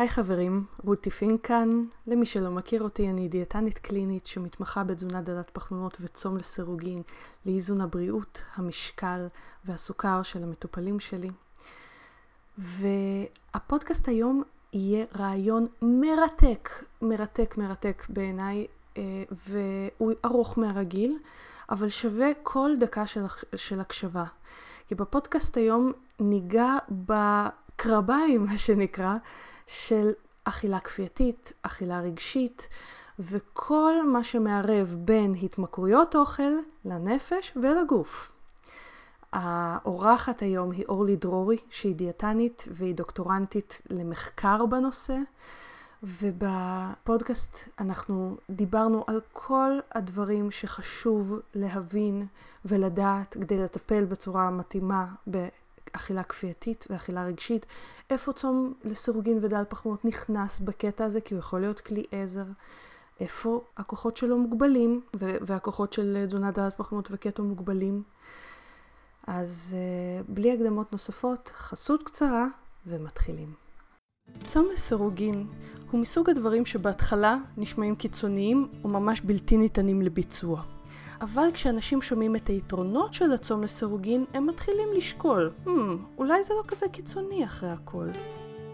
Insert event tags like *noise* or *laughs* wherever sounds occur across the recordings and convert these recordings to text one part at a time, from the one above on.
היי חברים, רותי פינק כאן. למי שלא מכיר אותי, אני דיאטנית קלינית שמתמחה בתזונה דלת פחמימות וצום לסירוגין לאיזון הבריאות, המשקל והסוכר של המטופלים שלי. והפודקאסט היום יהיה רעיון מרתק, מרתק, מרתק בעיניי, אה, והוא ארוך מהרגיל, אבל שווה כל דקה של, של הקשבה. כי בפודקאסט היום ניגע בקרביים, מה שנקרא, של אכילה כפייתית, אכילה רגשית, וכל מה שמערב בין התמכרויות אוכל לנפש ולגוף. האורחת היום היא אורלי דרורי, שהיא דיאטנית והיא דוקטורנטית למחקר בנושא, ובפודקאסט אנחנו דיברנו על כל הדברים שחשוב להבין ולדעת כדי לטפל בצורה מתאימה אכילה כפייתית ואכילה רגשית, איפה צום לסירוגין ודל פחמות נכנס בקטע הזה, כי הוא יכול להיות כלי עזר. איפה הכוחות שלו מוגבלים, והכוחות של תזונה דלת פחמות וקטו מוגבלים. אז uh, בלי הקדמות נוספות, חסות קצרה ומתחילים. צום לסירוגין הוא מסוג הדברים שבהתחלה נשמעים קיצוניים וממש בלתי ניתנים לביצוע. אבל כשאנשים שומעים את היתרונות של הצום לסירוגין, הם מתחילים לשקול, hmm, אולי זה לא כזה קיצוני אחרי הכל.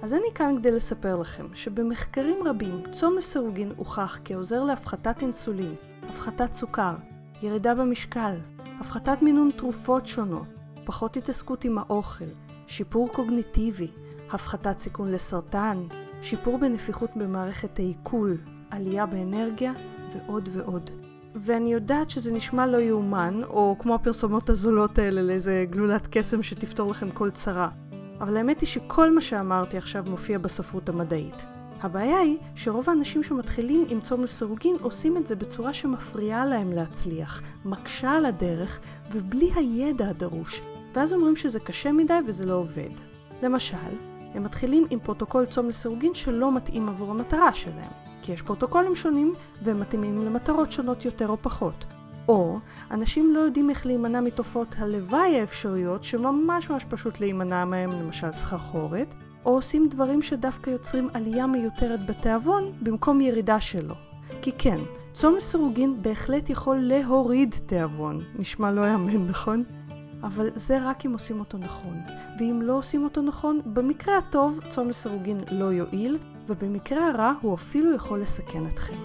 אז אני כאן כדי לספר לכם שבמחקרים רבים צום לסירוגין הוכח כעוזר להפחתת אינסולין, הפחתת סוכר, ירידה במשקל, הפחתת מינון תרופות שונות, פחות התעסקות עם האוכל, שיפור קוגניטיבי, הפחתת סיכון לסרטן, שיפור בנפיחות במערכת העיכול, עלייה באנרגיה ועוד ועוד. ואני יודעת שזה נשמע לא יאומן, או כמו הפרסומות הזולות האלה לאיזה גלולת קסם שתפתור לכם כל צרה. אבל האמת היא שכל מה שאמרתי עכשיו מופיע בספרות המדעית. הבעיה היא שרוב האנשים שמתחילים עם צום לסירוגין עושים את זה בצורה שמפריעה להם להצליח, מקשה על הדרך ובלי הידע הדרוש, ואז אומרים שזה קשה מדי וזה לא עובד. למשל, הם מתחילים עם פרוטוקול צום לסירוגין שלא מתאים עבור המטרה שלהם. כי יש פרוטוקולים שונים והם מתאימים למטרות שונות יותר או פחות. או אנשים לא יודעים איך להימנע מתופעות הלוואי האפשריות שממש ממש פשוט להימנע מהם, למשל סחרחורת, או עושים דברים שדווקא יוצרים עלייה מיותרת בתיאבון במקום ירידה שלו. כי כן, צום לסירוגין בהחלט יכול להוריד תיאבון. נשמע לא יאמן, נכון? אבל זה רק אם עושים אותו נכון. ואם לא עושים אותו נכון, במקרה הטוב צום לסירוגין לא יועיל, ובמקרה הרע הוא אפילו יכול לסכן אתכם.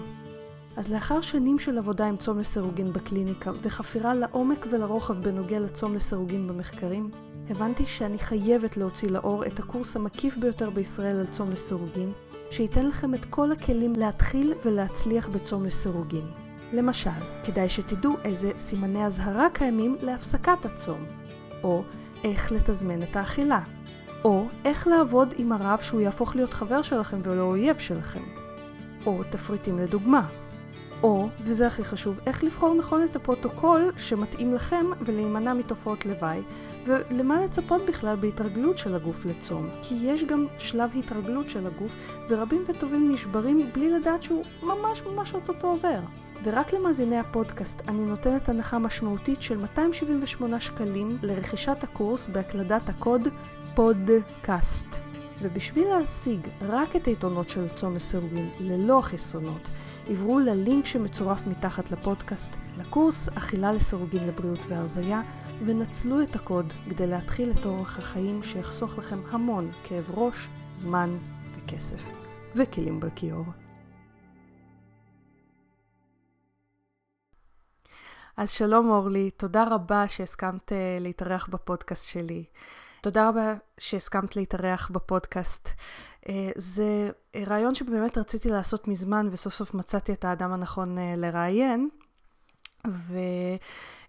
אז לאחר שנים של עבודה עם צום לסירוגין בקליניקה וחפירה לעומק ולרוחב בנוגע לצום לסירוגין במחקרים, הבנתי שאני חייבת להוציא לאור את הקורס המקיף ביותר בישראל על צום לסירוגין, שייתן לכם את כל הכלים להתחיל ולהצליח בצום לסירוגין. למשל, כדאי שתדעו איזה סימני אזהרה קיימים להפסקת הצום, או איך לתזמן את האכילה, או איך לעבוד עם הרב שהוא יהפוך להיות חבר שלכם ולא אויב שלכם. או תפריטים לדוגמה. או, וזה הכי חשוב, איך לבחור נכון את הפרוטוקול שמתאים לכם ולהימנע מתופעות לוואי, ולמה לצפות בכלל בהתרגלות של הגוף לצום. כי יש גם שלב התרגלות של הגוף, ורבים וטובים נשברים בלי לדעת שהוא ממש ממש אוטוטו עובר. ורק למאזיני הפודקאסט אני נותנת הנחה משמעותית של 278 שקלים לרכישת הקורס בהקלדת הקוד פודקאסט. ובשביל להשיג רק את היתרונות של צום לסירוגין ללא החסרונות, עברו ללינק שמצורף מתחת לפודקאסט לקורס אכילה לסירוגין לבריאות והרזייה, ונצלו את הקוד כדי להתחיל את אורח החיים שיחסוך לכם המון כאב ראש, זמן וכסף. וכלים בכיור. אז שלום אורלי, תודה רבה שהסכמת אה, להתארח בפודקאסט שלי. תודה רבה שהסכמת להתארח בפודקאסט. אה, זה רעיון שבאמת רציתי לעשות מזמן וסוף סוף מצאתי את האדם הנכון אה, לראיין.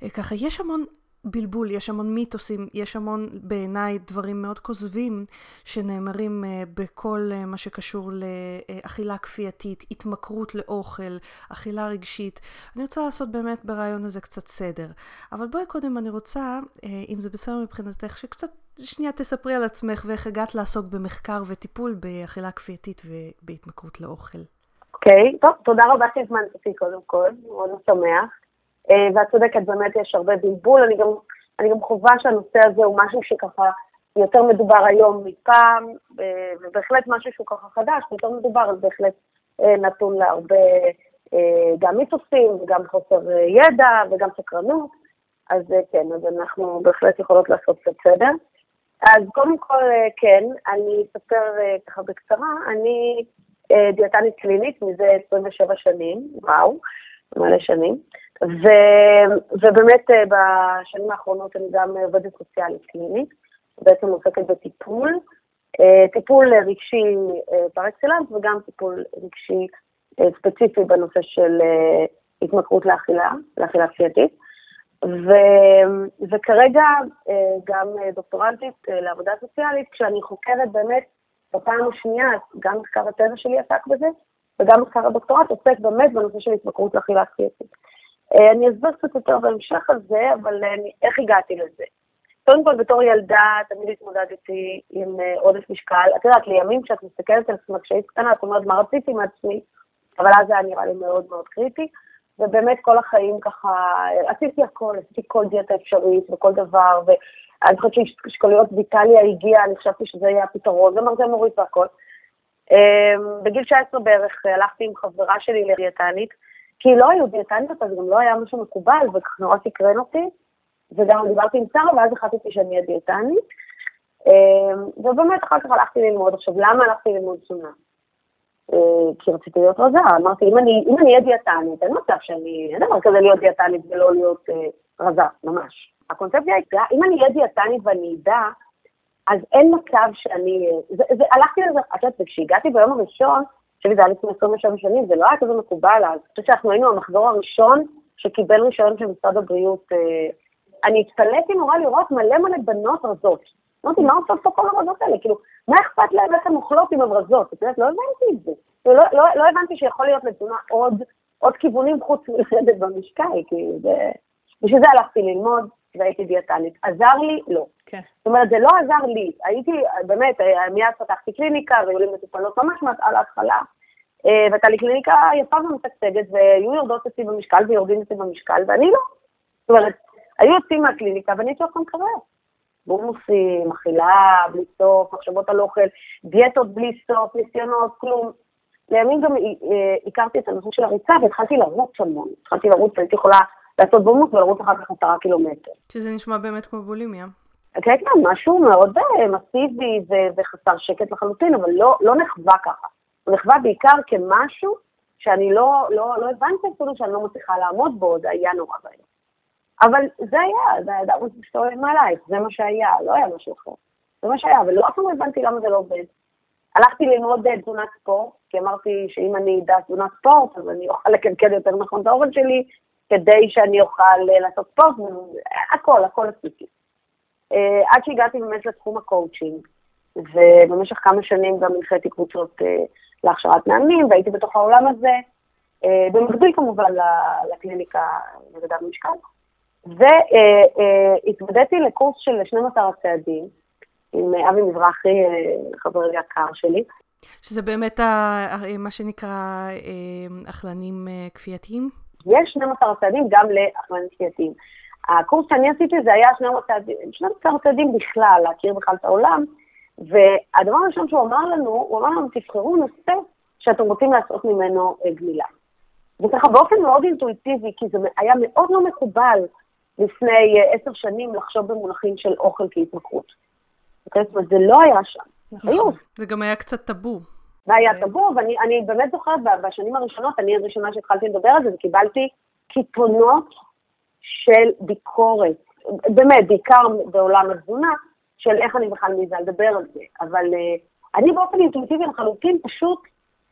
וככה יש המון בלבול, יש המון מיתוסים, יש המון בעיניי דברים מאוד כוזבים שנאמרים uh, בכל uh, מה שקשור לאכילה כפייתית, התמכרות לאוכל, אכילה רגשית. אני רוצה לעשות באמת ברעיון הזה קצת סדר. אבל בואי קודם אני רוצה, אם זה בסדר מבחינתך, שקצת שנייה תספרי על עצמך ואיך הגעת לעסוק במחקר וטיפול באכילה כפייתית ובהתמכרות לאוכל. אוקיי, okay, טוב, תודה רבה שהזמנת אותי קודם כל, מאוד משמח. אה, ואת צודקת, באמת יש הרבה בלבול. אני גם, אני גם חווה שהנושא הזה הוא משהו שככה יותר מדובר היום מפעם, אה, ובהחלט משהו שהוא ככה חדש, יותר מדובר, אז בהחלט אה, נתון להרבה גם מיתוסים, וגם חוסר ידע, וגם סקרנות. אז כן, אז אנחנו בהחלט יכולות לעשות קצת סדר. אז קודם כל, כן, אני אספר ככה בקצרה, אני דיאטנית קלינית מזה 27 שנים, וואו, מלא שנים. ו, ובאמת אה, בשנים האחרונות אני גם עובדת סוציאלית קלינית, בעצם עוסקת בטיפול, אה, טיפול רגשי אה, פר אקסלנס וגם טיפול רגשי ספציפי בנושא של התמכרות לאכילה, לאכילה כפייתית. ו, וכרגע גם דוקטורנטית לעבודה סוציאלית, כשאני חוקרת באמת בפעם השנייה, גם מחקר התזה שלי עסק בזה, וגם מחקר הדוקטורט עוסק באמת בנושא של התמכרות לאכילה כפייתית. אה, אני אסביר קצת יותר בהמשך על זה, אבל אני, איך הגעתי לזה? קודם כל, בתור ילדה, תמיד התמודדתי עם uh, עודף משקל. את יודעת, לימים כשאת מסתכלת על עצמך כשהיית קטנה, את אומרת, מה רציתי מעצמי? אבל אז זה היה נראה לי מאוד מאוד קריטי. ובאמת כל החיים ככה, עשיתי הכל, עשיתי כל דיאטה אפשרית וכל דבר, ואני חושבת שאשכוליות ויטליה הגיעה, אני חשבתי שזה יהיה הפתרון, ומרזה מוריד והכל. בגיל 19 בערך הלכתי עם חברה שלי לדיאטנית, כי לא היו דיאטניות, אז גם לא היה משהו מקובל, וכך נורא סקרן אותי, וגם דיברתי עם שרה, ואז החלטתי שאני אהיה דיאטנית. אמ, ובאמת אחר כך הלכתי ללמוד. עכשיו, למה הלכתי ללמוד תזונה? אה, כי רציתי להיות רזה, אמרתי, אם אני, אהיה דיאטנית, אין מצב שאני, אין דבר כזה להיות דיאטנית ולא להיות אה, רזה, ממש. הקונספציה הייתה, אם אני אהיה דיאטנית ואני אדע, אז אין מצב שאני, זה, הלכתי לזה, את יודעת, וכשהגעתי ביום הראשון, חושבת שזה היה לפני 27 שנים, זה לא היה כזה מקובל אז. אני חושבת שאנחנו היינו המחזור הראשון שקיבל רישיון של משרד הבריאות. אה, אני התפלאתי נורא לראות מלא מלא בנות רזות. אמרתי, מה עושות פה כל הרזות האלה? כאילו, מה אכפת להם איך הן אוכלות עם הרזות? את יודעת, לא הבנתי את זה. לא, לא, לא הבנתי שיכול להיות לתזונה עוד, עוד כיוונים חוץ מלרדת במשקל, כאילו, זה... בשביל זה הלכתי ללמוד והייתי דיאטנית. עזר לי? לא. כן. זאת אומרת, זה לא עזר לי. הייתי, באמת, מיד פתחתי קליניקה, והיו לי מטופלות ממש על ההתחלה, אה, והייתה לי קליניקה יפה ומשגשגת, והיו יורדות אצלי במשקל ויורדים אצלי במשקל, ואני לא. זאת אומרת, היו יוצאים מהקליניקה ואני הייתי אוכל קרר. בומוסים, אכילה, בלי סוף, מחשבות על אוכל, דיאטות בלי סוף, ניסיונות, כלום. לימים גם אה, הכרתי את הנושא של הריצה והתחלתי לרוץ המון. התחלתי לרוץ, הייתי יכולה לעשות בולמוס ולרוץ אחר כך עשרה קילומטר. שזה נשמע באמת כמו בולימיה. כן, כן, משהו מאוד אה, מסיבי וחסר שקט לחלוטין, אבל לא, לא נחווה ככה. הוא נחווה בעיקר כמשהו שאני לא, לא, לא הבנתי אפילו שאני לא מצליחה לעמוד בו, זה היה נורא בעיה. אבל זה היה, זה היה דאבוס בסטורי מלייך, זה מה שהיה, לא היה משהו אחר. זה מה שהיה, ולא אף פעם הבנתי למה זה לא עובד. הלכתי ללמוד אה, תזונת ספורט, כי אמרתי שאם אני אדע תזונת ספורט, אז אני אוכל לכלכל יותר נכון את האוכל שלי, כדי שאני אוכל אה, לעשות ספורט, הכל, הכל עשיתי. אה, עד שהגעתי באמת לתחום הקואוצ'ינג, ובמשך כמה שנים גם הנחיתי קבוצות להכשרת מאמנים, והייתי בתוך העולם הזה, אה, במקביל כמובן לקליניקה לירידת משקל. והתוודעתי לקורס של 12 הצעדים עם אבי מזרחי, אה, חבר יקר שלי. שזה באמת מה שנקרא אה, אכלנים כפייתיים? יש 12 צעדים גם לאכלנים כפייתיים. הקורס שאני עשיתי זה היה 12 צעדים בכלל, להכיר בכלל את העולם. והדבר הראשון שהוא אמר לנו, הוא אמר לנו, תבחרו נושא שאתם רוצים לעשות ממנו אה, גמילה. וככה באופן מאוד אינטואיטיבי, כי זה היה מאוד לא מקובל לפני אה, עשר שנים לחשוב במונחים של אוכל כהתמכרות. אוקיי? זאת אומרת, זה לא היה שם. נכון. זה גם היה קצת טאבו. זה היה טאבו, ואני באמת זוכרת, בשנים הראשונות, אני הראשונה שהתחלתי לדבר על זה, וקיבלתי קיתונות של ביקורת. באמת, בעיקר בעולם התזונה, של איך אני בכלל מעיזה לדבר על זה. אבל uh, אני באופן אינטואיטיבי לחלוטין פשוט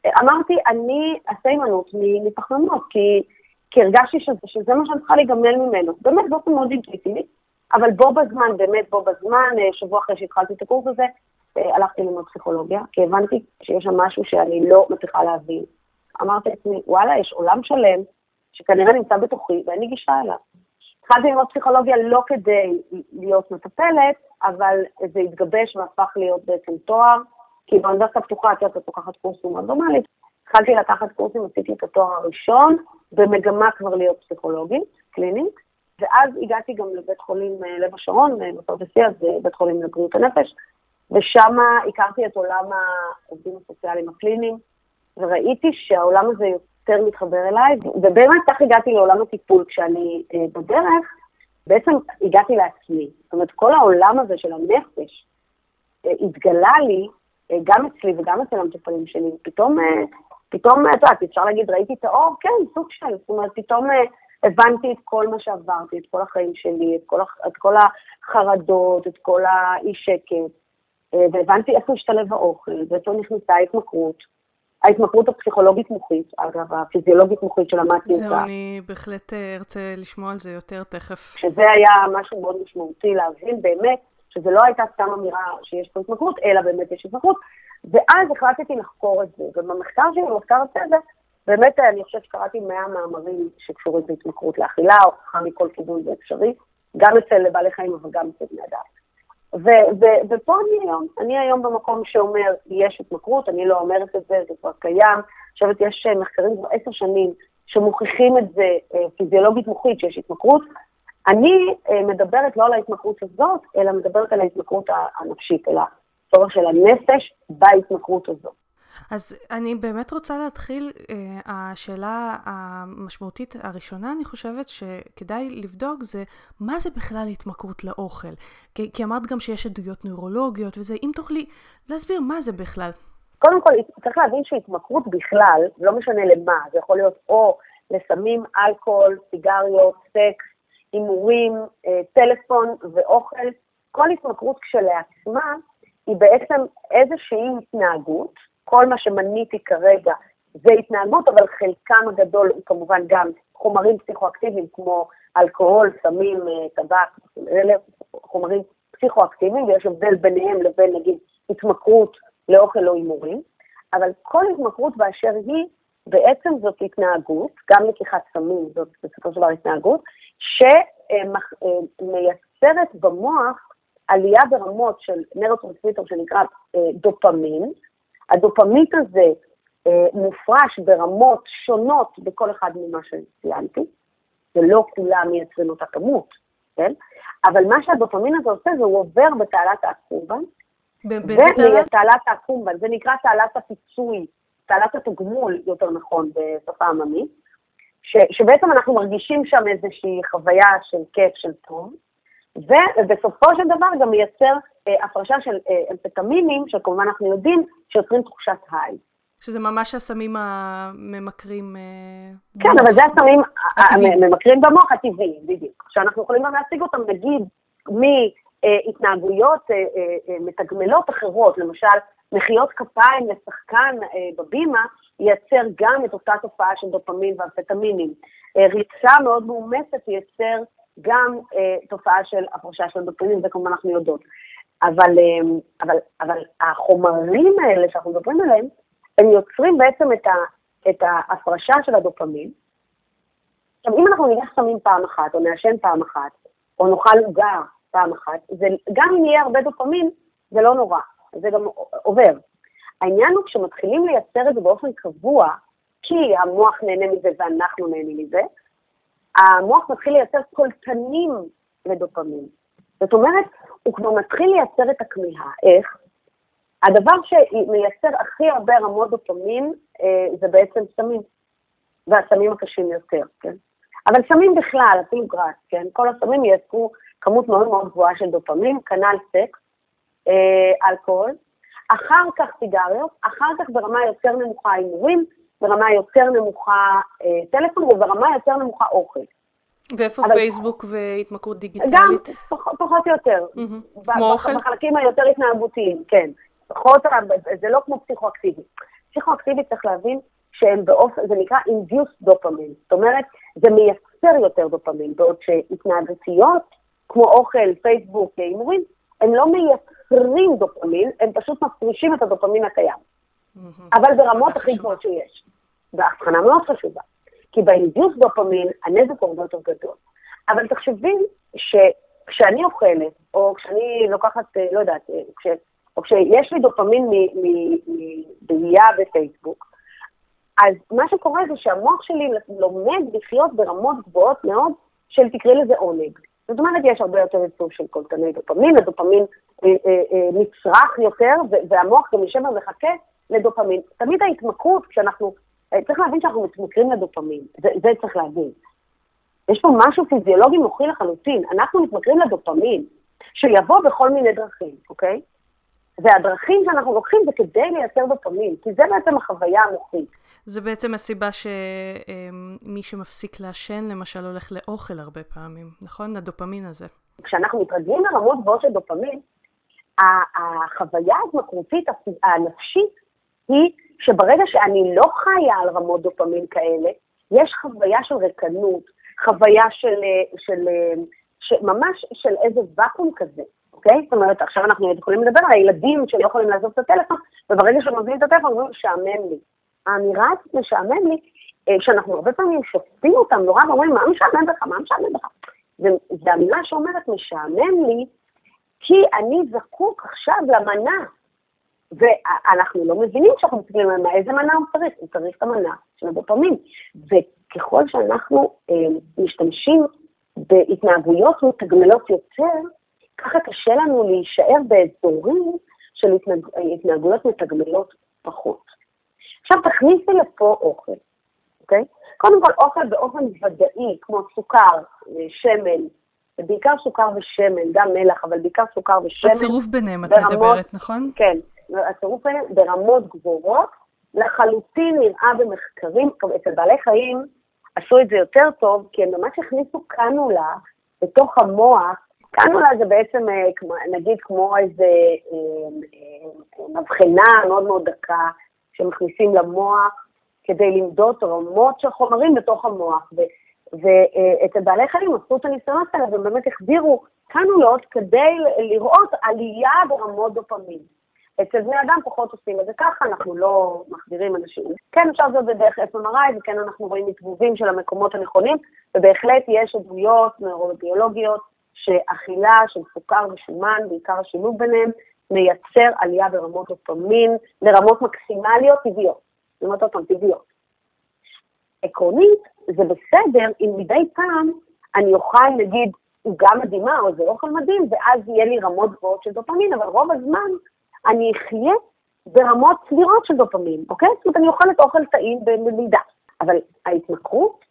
uh, אמרתי, אני אעשה הימנעות מפחמימות, כי, כי הרגשתי שזה, שזה מה שאני צריכה להיגמל ממנו. באמת באופן מאוד אינטואיטיבי. אבל בו בזמן, באמת בו בזמן, שבוע אחרי שהתחלתי את הקורס הזה, הלכתי ללמוד פסיכולוגיה, כי הבנתי שיש שם משהו שאני לא מצליחה להבין. אמרתי לעצמי, וואלה, יש עולם שלם שכנראה נמצא בתוכי ואין לי גישה אליו. התחלתי ללמוד פסיכולוגיה לא כדי להיות מטפלת, אבל זה התגבש והפך להיות בעצם תואר, כי באוניברסיטה הפתוחה את יודעת לקחת קורסים רנדומלית. התחלתי לקחת קורסים, עשיתי את התואר הראשון, במגמה כבר להיות פסיכולוגית, קלינית, ואז הגעתי גם לבית חולים אה, לב השרון, אה, בפרדסיה, זה בית חולים לבריאות הנפש, ושם הכרתי את עולם העובדים הסוציאליים הקליניים, וראיתי שהעולם הזה יותר מתחבר אליי, ובאמת כך הגעתי לעולם הטיפול כשאני אה, בדרך, בעצם הגעתי לעצמי. זאת אומרת, כל העולם הזה של הנפש אה, התגלה לי, אה, גם אצלי וגם אצל המטופלים שלי, פתאום, אה, פתאום, את יודעת, אפשר להגיד, ראיתי את האור? כן, סוג של, זאת אומרת, פתאום אה, הבנתי את כל מה שעברתי, את כל החיים שלי, את כל, את כל החרדות, את כל האי שקט, אה, והבנתי איפה השתלב האוכל, ואיפה נכנסה ההתמכרות. ההתמכרות הפסיכולוגית מוחית, אגב, הפיזיולוגית מוחית שלמדתי אותה. זהו, אני בהחלט אה, ארצה לשמוע על זה יותר תכף. שזה היה משהו מאוד משמעותי להבין באמת, שזה לא הייתה סתם אמירה שיש פה התמכרות, אלא באמת יש התמכרות, ואז החלטתי לחקור את זה, ובמחקר שלי, במחקר הזה, באמת אני חושבת שקראתי 100 מאמרים שקשורים בהתמכרות לאכילה, הוכחה מכל כיוון זה אפשרי, גם אצל בעלי חיים אבל גם אצל בני אדם. ו- ו- ופה אני היום, אני היום במקום שאומר, יש התמכרות, אני לא אומרת את זה, זה כבר קיים. חושבת, יש אה, מחקרים כבר עשר שנים שמוכיחים את זה אה, פיזיולוגית מוחית, שיש התמכרות. אני אה, מדברת לא על ההתמכרות הזאת, אלא מדברת על ההתמכרות הנפשית, אלא צורך של הנפש בהתמכרות הזאת. אז אני באמת רוצה להתחיל, uh, השאלה המשמעותית הראשונה, אני חושבת שכדאי לבדוק זה, מה זה בכלל התמכרות לאוכל? כי, כי אמרת גם שיש עדויות נוירולוגיות וזה, אם תוכלי להסביר מה זה בכלל. קודם כל, צריך להבין שהתמכרות בכלל, לא משנה למה, זה יכול להיות או לסמים, אלכוהול, סיגריות, סקס, הימורים, אה, טלפון ואוכל, כל התמכרות כשלעצמה היא בעצם איזושהי התנהגות, כל מה שמניתי כרגע זה התנהגות, אבל חלקם הגדול הוא כמובן גם חומרים פסיכואקטיביים כמו אלכוהול, סמים, אה, טבק, אלה חומרים פסיכואקטיביים, ויש הבדל ביניהם לבין נגיד התמכרות לאוכל או הימורים, אבל כל התמכרות באשר היא, בעצם זאת התנהגות, גם לקיחת סמים זאת בסופו של דבר התנהגות, שמייצרת במוח עלייה ברמות של neurotransmitter שנקרא אה, דופמין, הדופמין הזה אה, מופרש ברמות שונות בכל אחד ממה שציינתי, ולא כולם מייצרים אותה כמות, כן? אבל מה שהדופמין הזה עושה זה הוא עובר בתעלת ה accumbens, באיזה? תעלת ה accumbens, זה נקרא תעלת הפיצוי, תעלת התגמול, יותר נכון, בשפה עממית, ש- שבעצם אנחנו מרגישים שם איזושהי חוויה של כיף, של טוב, ובסופו של דבר גם מייצר אה, הפרשה של אה, אמפטמינים, שכמובן אנחנו יודעים, שיוצרים תחושת היי. שזה ממש הסמים הממכרים. אה, כן, אבל זה הסמים הממכרים במוח הטבעיים, בדיוק. שאנחנו יכולים גם להשיג אותם, נגיד, מהתנהגויות מתגמלות אחרות, למשל, מחיאות כפיים לשחקן בבימה, ייצר גם את אותה תופעה של דופמין ואמפטמינים. ריצה מאוד מאומצת ייצר גם תופעה של הפרשה של דופמין, זה כמובן אנחנו יודעות. אבל, אמ, אבל, אבל החומרים האלה שאנחנו מדברים עליהם, הם יוצרים בעצם את, ה, את ההפרשה של הדופמין. עכשיו, אם אנחנו ניקח סמים פעם אחת, או נעשן פעם אחת, או נאכל עוגה פעם אחת, זה, גם אם יהיה הרבה דופמין, זה לא נורא, זה גם עובר. העניין הוא כשמתחילים לייצר את זה באופן קבוע, כי המוח נהנה מזה ואנחנו נהנים מזה, המוח מתחיל לייצר קולטנים לדופמין. זאת אומרת, הוא כבר מתחיל לייצר את הכמיהה. איך? הדבר שמייצר הכי הרבה רמות דופמין אה, זה בעצם סמים, והסמים הקשים יותר, כן? אבל סמים בכלל, אפילו גראס, כן? כל הסמים ייצרו כמות מאוד מאוד גבוהה של דופמין, כנ"ל סקס, אה, אלכוהול, אחר כך סיגריות, אחר כך ברמה יותר נמוכה הימורים, ברמה יותר נמוכה אה, טלפון וברמה יותר נמוכה אוכל. ואיפה אבל... פייסבוק והתמכרות דיגיטלית? גם, פח, פחות או יותר. Mm-hmm. כמו אוכל? בחלקים היותר התנהגותיים, כן. פחות, זה לא כמו פסיכואקטיבי. פסיכואקטיבי צריך להבין שהם באופן, זה נקרא אינדיוס דופמין. זאת אומרת, זה מייצר יותר דופמין, בעוד שהתנהגותיות, כמו אוכל, פייסבוק, הימורים, הם לא מייצרים דופמין, הם פשוט מפרישים את הדופמין הקיים. אבל ברמות הכי גבוהות שיש. והבחנה מאוד חשובה. כי באינדיוס דופמין הנזק הוא הרבה יותר גדול. אבל תחשבי שכשאני אוכלת, או כשאני לוקחת, אה, לא יודעת, אה, כש, או כשיש לי דופמין מבעייה בפייסבוק, אז מה שקורה זה שהמוח שלי לומד לחיות ברמות גבוהות מאוד של תקראי לזה עונג. זאת אומרת, יש הרבה יותר ייצור של קולטני דופמין, הדופמין אה, אה, אה, נצרך יותר, והמוח גם יושב ומחכה לדופמין. תמיד ההתמכרות, כשאנחנו, אה, צריך להבין שאנחנו מתמכרים לדופמין, זה, זה צריך להבין. יש פה משהו פיזיולוגי מוחי לחלוטין, אנחנו מתמכרים לדופמין, שיבוא בכל מיני דרכים, אוקיי? והדרכים שאנחנו לוקחים זה כדי לייצר דופמין, כי זה בעצם החוויה המוחית. זה בעצם הסיבה שמי שמפסיק לעשן, למשל, הולך לאוכל הרבה פעמים, נכון? הדופמין הזה. כשאנחנו מתרגלים לרמות גבוהות של דופמין, החוויה ההתמכרותית הנפשית היא שברגע שאני לא חיה על רמות דופמין כאלה, יש חוויה של ריקנות, חוויה של, של, של ממש של איזה ואקום כזה, אוקיי? זאת אומרת, עכשיו אנחנו יכולים לדבר על הילדים שלא יכולים לעזוב את הטלפון, וברגע שהם עוזבים את הטלפון, אומרים, משעמם לי. האמירה הזאת משעמם לי, אה, שאנחנו הרבה פעמים שופטים אותם נורא ואומרים, מה משעמם בך? מה משעמם בך? זו אמירה שאומרת, משעמם לי, כי אני זקוק עכשיו למנה. ואנחנו לא מבינים כשאנחנו מסתכלים על מה, איזה מנה הוא צריך, הוא צריך את המנה של הדופמין. וככל שאנחנו אה, משתמשים בהתנהגויות מתגמלות יותר, ככה קשה לנו להישאר באזורים של התנהג, התנהגויות מתגמלות פחות. עכשיו תכניסי לפה אוכל, אוקיי? קודם כל אוכל באופן ודאי, כמו סוכר, שמן, בעיקר סוכר ושמן, גם מלח, אבל בעיקר סוכר ושמן. הצירוף ביניהם את ברמות, מדברת, נכון? כן, הצירוף ביניהם ברמות גבוהות, לחלוטין נראה במחקרים, אצל בעלי חיים עשו את זה יותר טוב, כי הם ממש הכניסו קנולה בתוך המוח, קנולה זה בעצם, אה, נגיד, כמו איזה אה, אה, מבחנה מאוד מאוד דקה, שמכניסים למוח כדי למדוד רמות של חומרים בתוך המוח. ואצל בעלי חיים עשו את הניסיונות האלה, והם באמת החדירו קנולות כדי לראות עלייה ברמות דופמין. אצל בני אדם פחות עושים את זה ככה, אנחנו לא מחדירים אנשים. כן, אפשר לעשות את זה דרך FMRI, וכן אנחנו רואים מתבובים של המקומות הנכונים, ובהחלט יש עדויות נוירוביולוגיות שאכילה של סוכר ושומן, בעיקר השילוב ביניהם, מייצר עלייה ברמות דופמין לרמות מקסימליות טבעיות. זאת אומרת עוד פעם, טבעיות. עקרונית, זה בסדר אם מדי פעם אני אוכל, נגיד, עוגה מדהימה או איזה אוכל מדהים, ואז יהיה לי רמות גבוהות של דופמין, אבל רוב הזמן אני אחיה ברמות סבירות של דופמין, אוקיי? זאת אומרת, אני אוכלת אוכל טעים במידה. אבל ההתמכרות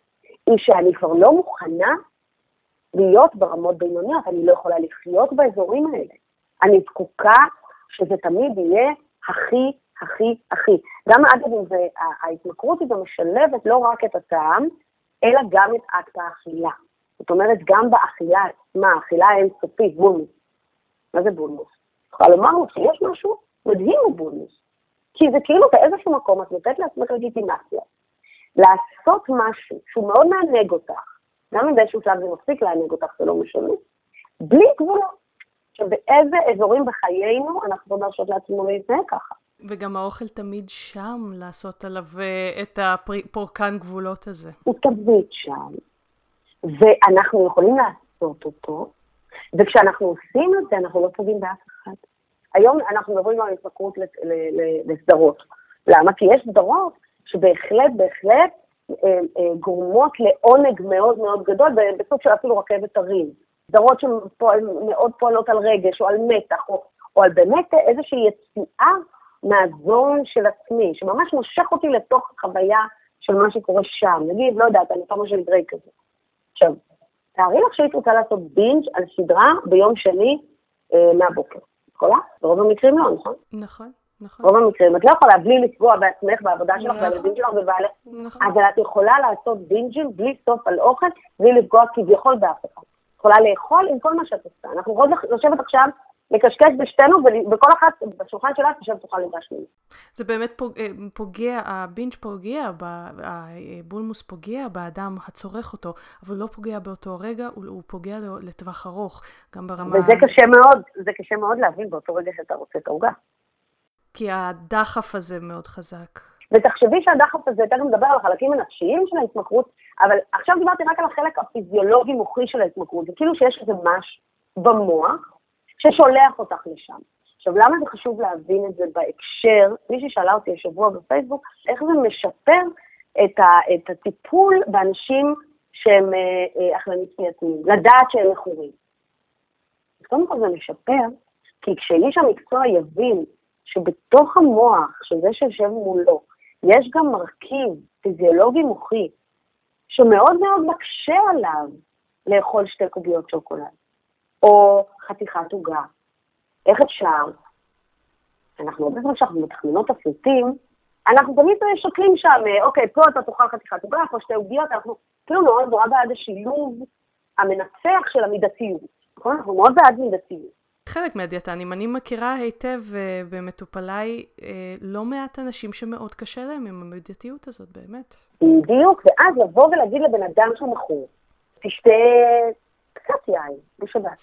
היא שאני כבר לא מוכנה להיות ברמות בינוניות, אני לא יכולה לחיות באזורים האלה. אני זקוקה שזה תמיד יהיה הכי, הכי, הכי. גם אגב, ההתמכרות היא גם משלבת לא רק את הטעם, אלא גם את אקט האכילה. זאת אומרת, גם באכילה עצמה, האכילה האינסופית, בולמוס. מה זה בולמוס? יכולה לומר לו שיש משהו מדהים בבולמוס. כי זה כאילו באיזשהו מקום את נותנת לעצמך לגיטימציה. לעשות משהו שהוא מאוד מענג אותך, גם אם באיזשהו שלב זה מפסיק לענג אותך, זה לא משנה, בלי גבולות. שבאיזה אזורים בחיינו אנחנו לא מרשות לעצמנו להתנהג ככה. וגם האוכל תמיד שם לעשות עליו אה, את הפורקן גבולות הזה. הוא תמיד שם, ואנחנו יכולים לעשות אותו, וכשאנחנו עושים את זה אנחנו לא פוגעים באף. היום אנחנו מדברים על התמכרות לסדרות. למה? כי יש סדרות שבהחלט, בהחלט אה, אה, גורמות לעונג מאוד מאוד גדול, בסוג של אפילו רכבת הרים. סדרות שמאוד פועלות על רגש או על מתח, או, או על באמת איזושהי יציאה מהזון של עצמי, שממש מושך אותי לתוך החוויה של מה שקורה שם. נגיד, לא יודעת, אני פעם של גריי כזה. עכשיו, תארי לך שהיית רוצה לעשות בינג' על סדרה ביום שני אה, מהבוקר. יכולה? ברוב המקרים לא, נכון? נכון. נכון. רוב המקרים. את לא יכולה בלי לפגוע בעצמך, בעבודה שלך, נכון. בילדים שלך ובעלך. נכון. אבל את יכולה לעשות בינג'ים בלי סוף על אוכל, בלי לפגוע כביכול באף אחד. יכולה לאכול עם כל מה שאת עושה. אנחנו יכולות לשבת עכשיו לקשקש בשתינו, ובכל אחת בשולחן שלה תשב תאכל לדש ממנו. זה באמת אה, פוגע, הבינג' פוגע, הבולמוס פוגע באדם הצורך אותו, אבל לא פוגע באותו רגע, הוא, פוגע לטווח ארוך, גם ברמה... וזה קשה מאוד, זה קשה מאוד להבין באותו רגע שאתה רוצה את העוגה. כי הדחף הזה מאוד חזק. ותחשבי שהדחף הזה, תכף נדבר על החלקים הנפשיים של ההתמכרות, אבל עכשיו דיברתי רק על החלק הפיזיולוגי-מוחי של ההתמכרות, זה כאילו שיש איזה משהו במוח ששולח אותך לשם. עכשיו, למה זה חשוב להבין את זה בהקשר? מישהי שאלה אותי השבוע בפייסבוק, איך זה משפר את, ה, את הטיפול באנשים שהם אה, אה, אכלנית פנייתיים, לדעת שהם מכורים. אז קודם כל זה משפר, כי כשאיש המקצוע יבין שבתוך המוח של זה שיושב מולו, יש גם מרכיב פיזיולוגי מוחי, שמאוד מאוד מקשה עליו לאכול שתי קוביות שוקולד, או חתיכת עוגה. איך אפשר? אנחנו הרבה פעמים כשאנחנו מתכננות תפריטים, אנחנו תמיד שוקלים שם, אוקיי, פה אתה תאכל חתיכת עוגה, פה שתי עוגיות, אנחנו כאילו מאוד נורא בעד השילוב המנצח של המידתיות, נכון? אנחנו מאוד בעד מידתיות. חלק מהדיאטנים. אני מכירה היטב uh, במטופליי uh, לא מעט אנשים שמאוד קשה להם עם המידתיות הזאת, באמת. בדיוק, ואז לבוא ולהגיד לבן אדם שהוא מכור, תשתה קצת יין בשבת,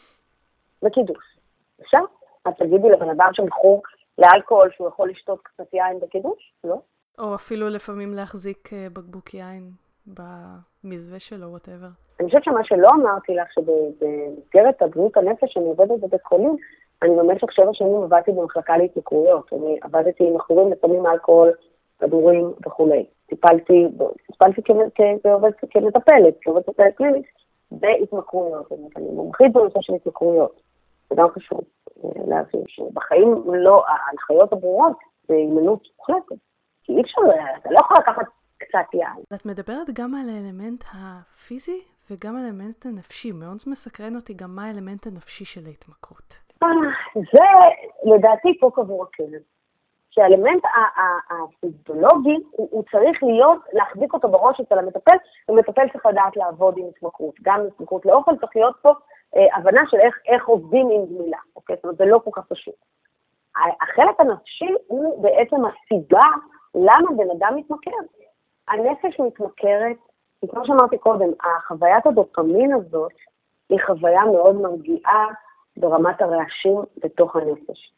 בקידוש. אפשר? אז תגידי לבן אדם שמכור לאלכוהול שהוא יכול לשתות קצת יין בקידוש? לא. או אפילו לפעמים להחזיק uh, בקבוק יין במזווה שלו, וואטאבר. אני חושבת שמה שלא אמרתי לך, שבמסגרת הבריאות הנפש, שאני עובדת בבית חולים, אני במשך שבע שנים עבדתי במחלקה להתמכרויות. אני עבדתי עם מכורים לסמים, אלכוהול, כדורים וכולי. טיפלתי, טיפלתי כמטפלת, כעובדת קלינית, בהתמכרויות. אני מומחית בנושא של התמכרויות. זה גם חשוב אה, להבין שבחיים לא, ההנחיות הברורות זה הימנעות מוחלטת. כי אי אפשר, אתה לא יכול לקחת קצת יין. ואת מדברת גם על האלמנט הפיזי וגם על האלמנט הנפשי. מאוד מסקרן אותי גם מה האלמנט הנפשי של ההתמכרות. אה, זה לדעתי פה קבור הכלב. שהאלמנט הפיזיולוגי הוא, הוא צריך להיות, להחזיק אותו בראש אצל המטפל, ומטפל צריך לדעת לעבוד עם התמכרות. גם התמכרות לאוכל צריך להיות פה אה, הבנה של איך, איך עובדים עם גמילה, אוקיי? זאת אומרת, זה לא כל כך פשוט. החלק הנפשי הוא בעצם הסיבה למה בן אדם מתמכר. הנפש מתמכרת, כי כמו שאמרתי קודם, החוויית הדופמין הזאת היא חוויה מאוד מרגיעה ברמת הרעשים בתוך הנפש.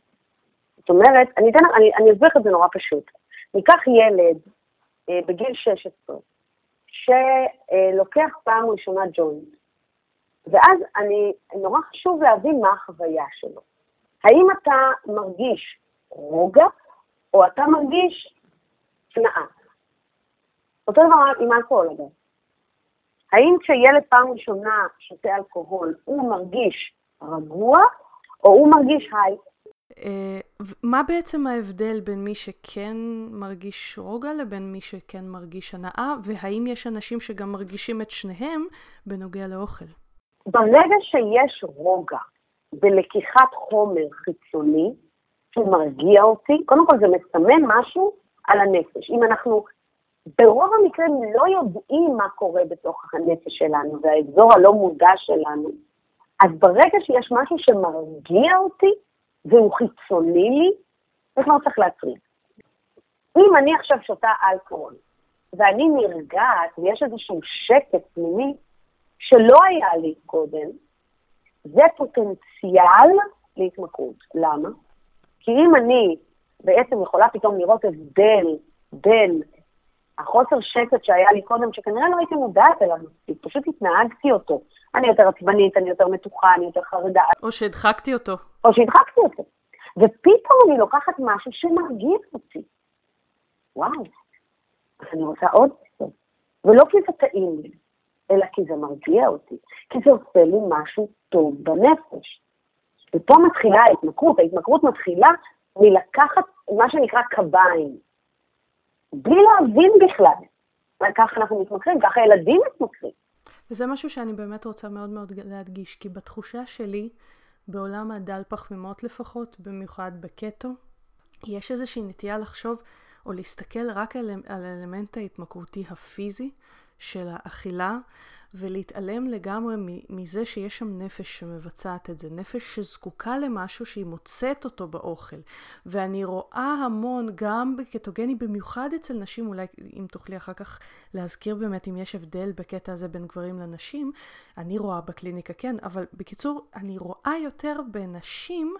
זאת אומרת, אני, אתן, אני, אני אסביר את זה נורא פשוט. ניקח ילד אה, בגיל 16, שלוקח פעם ראשונה ג'וינט, ואז אני, נורא חשוב להבין מה החוויה שלו. האם אתה מרגיש רוגע, או אתה מרגיש שנאה? אותו דבר עם אלכוהול אגב. האם כשילד פעם ראשונה שותה אלכוהול, הוא מרגיש רגוע, או הוא מרגיש היי? אה, מה בעצם ההבדל בין מי שכן מרגיש רוגע לבין מי שכן מרגיש הנאה, והאם יש אנשים שגם מרגישים את שניהם בנוגע לאוכל? ברגע שיש רוגע בלקיחת חומר חיצוני, שהוא מרגיע אותי, קודם כל זה מסמן משהו על הנפש. אם אנחנו ברוב המקרים לא יודעים מה קורה בתוך הנפש שלנו והאזור הלא מודע שלנו. אז ברגע שיש משהו שמרגיע אותי והוא חיצוני לי, זה כבר צריך להטריד. אם אני עכשיו שותה אלכוהול ואני נרגעת ויש איזשהו שקט פנימי שלא היה לי קודם, זה פוטנציאל להתמכרות. למה? כי אם אני בעצם יכולה פתאום לראות הבדל בין החוסר שקט שהיה לי קודם, שכנראה לא הייתי מודעת אליו מספיק, פשוט התנהגתי אותו. אני יותר עצבנית, אני יותר מתוחה, אני יותר חרדה. או שהדחקתי אותו. או שהדחקתי אותו. ופתאום אני לוקחת משהו שמרגיע אותי. וואו, אז אני רוצה עוד קצת. ולא כי זה טעים לי, אלא כי זה מרגיע אותי, כי זה עושה לי משהו טוב בנפש. ופה מתחילה ההתמכרות, ההתמכרות מתחילה מלקחת מה שנקרא קביים. בלי להבין בכלל. ככה אנחנו מתמכרים, ככה ילדים מתמכרים. וזה משהו שאני באמת רוצה מאוד מאוד להדגיש, כי בתחושה שלי, בעולם הדל פחמימות לפחות, במיוחד בקטו, יש איזושהי נטייה לחשוב או להסתכל רק על, על האלמנט ההתמכרותי הפיזי, של האכילה, ולהתעלם לגמרי מזה שיש שם נפש שמבצעת את זה, נפש שזקוקה למשהו שהיא מוצאת אותו באוכל. ואני רואה המון, גם בקטוגני, במיוחד אצל נשים, אולי אם תוכלי אחר כך להזכיר באמת אם יש הבדל בקטע הזה בין גברים לנשים, אני רואה בקליניקה כן, אבל בקיצור, אני רואה יותר בנשים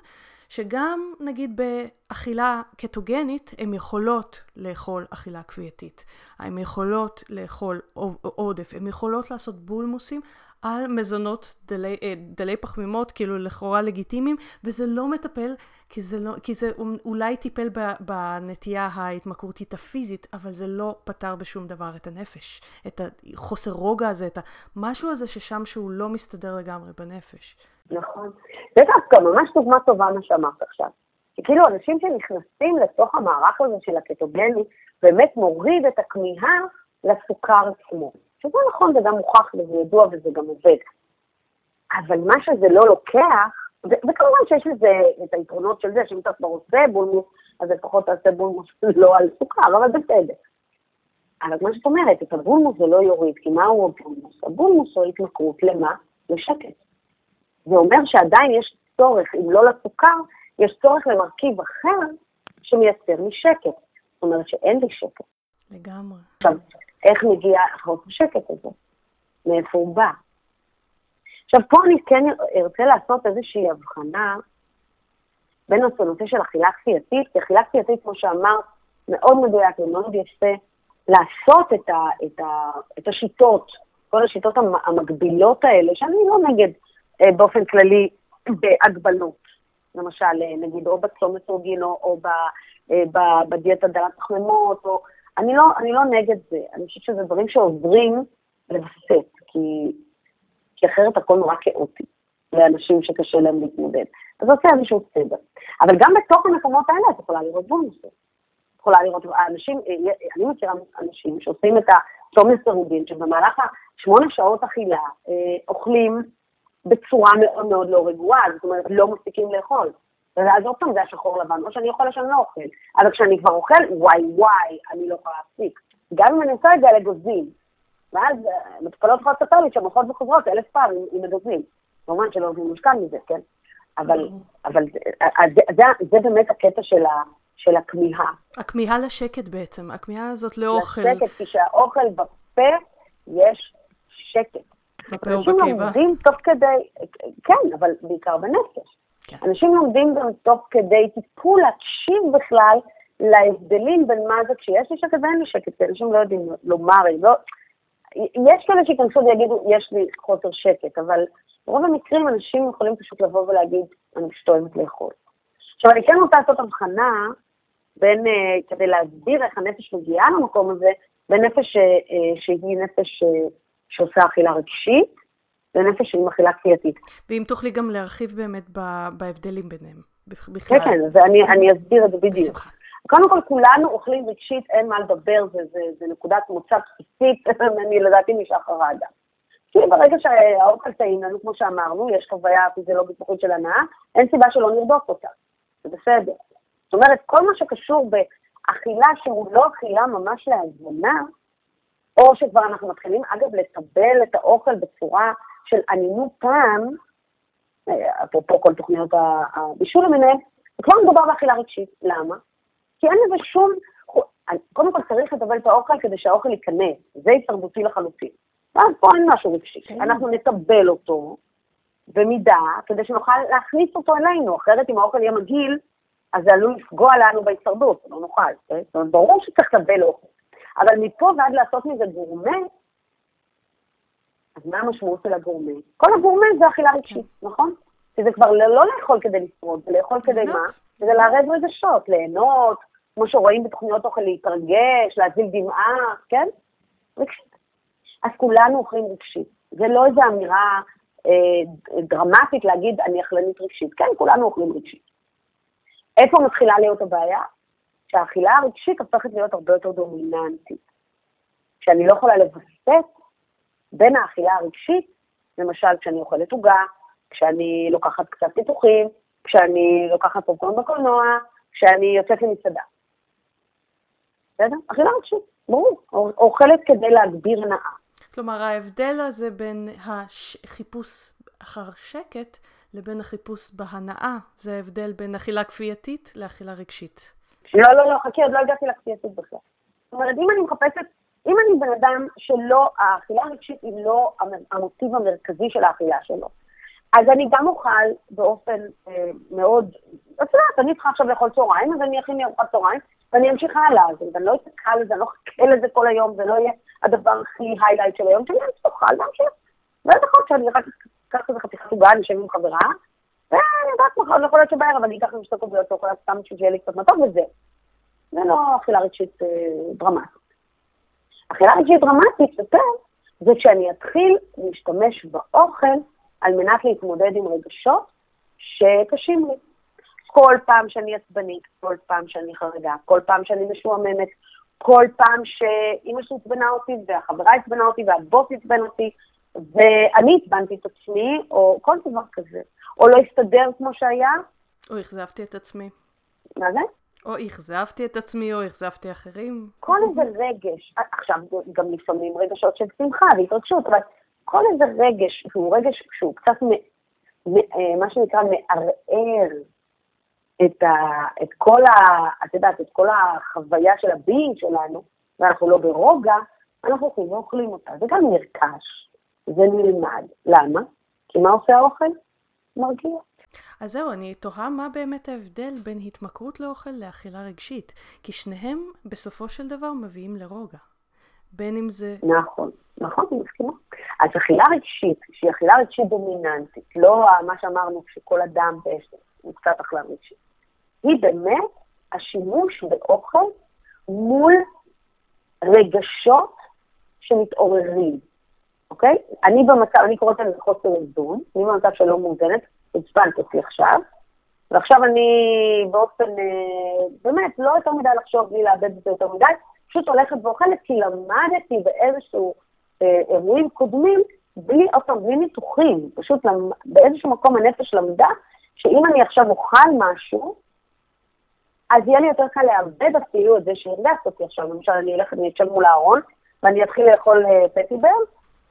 שגם נגיד באכילה קטוגנית הן יכולות לאכול אכילה כפייתית. הן יכולות לאכול עודף, הן יכולות לעשות בולמוסים על מזונות דלי, אה, דלי פחמימות, כאילו לכאורה לגיטימיים, וזה לא מטפל, כי זה, לא, כי זה אולי טיפל בנטייה ההתמכרותית הפיזית, אבל זה לא פתר בשום דבר את הנפש, את החוסר רוגע הזה, את המשהו הזה ששם שהוא לא מסתדר לגמרי בנפש. נכון. זה דווקא ממש דוגמה טובה מה שאמרת עכשיו. כי כאילו אנשים שנכנסים לתוך המערך הזה של הקטוגני, באמת מוריד את הכמיהה לסוכר עצמו. שזה נכון, זה גם מוכח וזה ידוע וזה גם עובד. אבל מה שזה לא לוקח, וכמובן שיש לזה את היתרונות של זה, שאם אתה כבר עושה בולמוס, אז לפחות תעשה בולמוס *laughs* לא על סוכר, אבל בסדר. אבל מה שאת אומרת, את הבולמוס זה לא יוריד, כי מהו הבולמוס? הבולמוס הוא התמכרות למה? לשקט. זה אומר שעדיין יש צורך, אם לא לסוכר, יש צורך למרכיב אחר שמייצר לי שקט. זאת אומרת שאין לי שקט. לגמרי. עכשיו, איך מגיע החוסר שקט הזה? מאיפה הוא בא? עכשיו, פה אני כן ארצה לעשות איזושהי הבחנה בין הנושא של אכילה כפייתית, כי אכילה כפייתית, כמו שאמרת, מאוד מדויק ומאוד יפה, לעשות את, ה, את, ה, את השיטות, כל השיטות המקבילות האלה, שאני לא נגד באופן כללי בהגבלות. למשל, אה, נגיד, או בצום מסורגין, או, או אה, בדיאטה דלת פחמימות, או... אני לא, אני לא נגד זה, אני חושבת שזה דברים שעוזרים לווסת, כי, כי אחרת הכל נורא כאוטי לאנשים שקשה להם להתמודד. אז זה עושה איזשהו סדר. אבל גם בתוך המקומות האלה את יכולה לראות בונוסים. את יכולה לראות, אנשים, אני מכירה אנשים שעושים את הצום מסורגין, שבמהלך השמונה שעות אכילה אוכלים בצורה מאוד מאוד לא רגועה, זאת אומרת, לא מפסיקים לאכול. ואז עוד פעם זה השחור לבן, או שאני אוכל או שאני לא אוכל. אבל כשאני כבר אוכל, וואי וואי, אני לא יכולה להפסיק. גם אם אני עושה את זה על אגוזים. ואז אה, מטופלות יכולות לספר לי שהן הולכות וחוזרות אלף פעם עם, עם אגוזים. כמובן שלא מושקע מזה, כן? אבל, אבל אה, זה, זה, זה באמת הקטע של, ה, של הכמיהה. הכמיהה לשקט בעצם, הכמיהה הזאת לאוכל. לשקט, כי כשהאוכל בפה, יש שקט. אנשים לומדים תוך כדי, כן, אבל בעיקר בנפש. כן. אנשים לומדים גם תוך כדי טיפול להקשיב בכלל להבדלים בין מה זה כשיש לי שקט ואין לי שקט, כי אנשים לא יודעים לומר, לא... יש כאלה שייכנסו ויגידו, יש לי חוסר שקט, אבל ברוב המקרים אנשים יכולים פשוט לבוא ולהגיד, אני פשוט אוהבת לאכול. עכשיו, אני כן רוצה לעשות הבחנה בין, uh, כדי להסביר איך הנפש מגיעה למקום הזה, בין נפש uh, שהיא נפש שעושה אכילה רגשית, לנפש שהיא אכילה כפייתית. ואם תוכלי גם להרחיב באמת בהבדלים ביניהם, בכלל. כן, כן, ואני אסביר את זה בדיוק. בשמחה. קודם כל, כולנו אוכלים רגשית, אין מה לדבר, זה, זה, זה נקודת מוצא בסיסית, *laughs* אני לדעתי משחר האדם. כי ברגע שהאוכל טעים לנו, כמו שאמרנו, יש חוויה פיזיולוגית בחוץ של הנאה, אין סיבה שלא נרדוף אותה. זה בסדר. זאת אומרת, כל מה שקשור באכילה שהוא לא אכילה ממש להזמנה, או שכבר אנחנו מתחילים, אגב, לקבל את האוכל בצורה של אנינות פעם, אה, אפרופו כל תוכניות הבישול למיניהן, זה כבר מדובר באכילה רגשית. למה? כי אין לזה שום... קודם כל צריך לטבל את האוכל כדי שהאוכל ייכנס, זה הישרדותי לחלוטין. ואז פה אין משהו רגשי. כן. אנחנו נטבל אותו במידה כדי שנוכל להכניס אותו אלינו, אחרת אם האוכל יהיה מגעיל, אז זה עלול לפגוע לנו בהישרדות, לא נוכל. כן? זאת אומרת, ברור שצריך לטבל אוכל. אבל מפה ועד לעשות מזה גורמה, אז מה המשמעות של הגורמה? כל הגורמה זה אכילה רגשית, כן. נכון? כי זה כבר לא לאכול כדי לשרוד, זה לאכול כדי מה? זה לערב רגשות, ליהנות, כמו שרואים בתוכניות אוכל, להתרגש, להזיל דמעה, כן? רגשית. אז כולנו אוכלים רגשית. זה לא איזו אמירה אה, דרמטית להגיד, אני אכלנית רגשית. כן, כולנו אוכלים רגשית. איפה מתחילה להיות הבעיה? שהאכילה הרגשית הופכת להיות הרבה יותר דומיננטית. כשאני לא יכולה לווסת בין האכילה הרגשית, למשל כשאני אוכלת עוגה, כשאני לוקחת קצת פיתוחים, כשאני לוקחת פופקורן בקולנוע, כשאני יוצאת למסעדה. בסדר? אכילה רגשית, ברור. אוכלת כדי להגביר הנאה. כלומר, ההבדל הזה בין החיפוש אחר שקט לבין החיפוש בהנאה, זה ההבדל בין אכילה כפייתית לאכילה רגשית. לא, לא, לא, חכי, עוד לא הגעתי לכפייתית בכלל. זאת אומרת, אם אני מחפשת, אם אני בן אדם שלא, האכילה הרגשית היא לא המוטיב המרכזי של האכילה שלו, אז אני גם אוכל באופן אה, מאוד, את יודעת, אני צריכה עכשיו לאכול צהריים, אז אני אכין לי ארוחת צהריים, ואני אמשיך הלאה, אז אני לא אתקע לזה, אני לא אחכה לזה כל היום, זה לא יהיה הדבר הכי היילייט של היום שלי, אני אוכל להמשיך. ואז יכול להיות שאני אקח איזה חתיכת עוגה, אני אשב עם חברה, ואני יודעת מה, יכול להיות שבערב אני אקח עם שתי קוביות שוקולד סתם בשביל שיהיה לי קצת מתוק וזה. זה לא אכילה רגשית אה, דרמטית. אכילה רגשית דרמטית יותר, זה כשאני אתחיל להשתמש באוכל על מנת להתמודד עם רגשות שקשים לי. כל פעם שאני עצבנית, כל פעם שאני חרדה, כל פעם שאני משועממת, כל פעם שאימא שלי עצבנה אותי, והחברה עצבנה אותי, והבוס עצבן אותי, ואני עצבנתי את עצמי, או כל דבר כזה. או לא הסתדר כמו שהיה. או אכזבתי את עצמי. מה זה? או אכזבתי את עצמי, או אכזבתי אחרים. כל איזה רגש, עכשיו גם לפעמים רגשות של שמחה והתרגשות, אבל כל איזה רגש שהוא רגש שהוא קצת, מ, מ, אה, מה שנקרא, מערער את, ה, את כל ה... את יודעת, את כל החוויה של הבי שלנו, ואנחנו לא ברוגע, אנחנו הולכים ואוכלים אותה. זה גם נרכש, זה נלמד. למה? כי מה עושה האוכל? מרגיע. אז זהו, אני תוהה מה באמת ההבדל בין התמכרות לאוכל לאכילה רגשית, כי שניהם בסופו של דבר מביאים לרוגע. בין אם זה... נכון, נכון, אני מסכימה. אז אכילה רגשית, שהיא אכילה רגשית דומיננטית, לא מה שאמרנו שכל אדם הוא קצת אכילה רגשית, היא באמת השימוש באוכל מול רגשות שמתעוררים, אוקיי? אני במצב, אני קוראת לזה חוסר איזון, אני במצב שלא מאוזנת, עצבנת אותי עכשיו, ועכשיו אני באופן, אה, באמת, לא יותר מדי לחשוב בלי לאבד את זה יותר מדי, פשוט הולכת ואוכלת, כי למדתי באיזשהו אה, אירועים קודמים, בלי, פעם, בלי ניתוחים, פשוט למ, באיזשהו מקום הנפש למדה, שאם אני עכשיו אוכל משהו, אז יהיה לי יותר קל לאבד אפילו את זה שהרגשת אותי עכשיו. למשל, אני אלך, אני אשב מול הארון, ואני אתחיל לאכול פטיבר,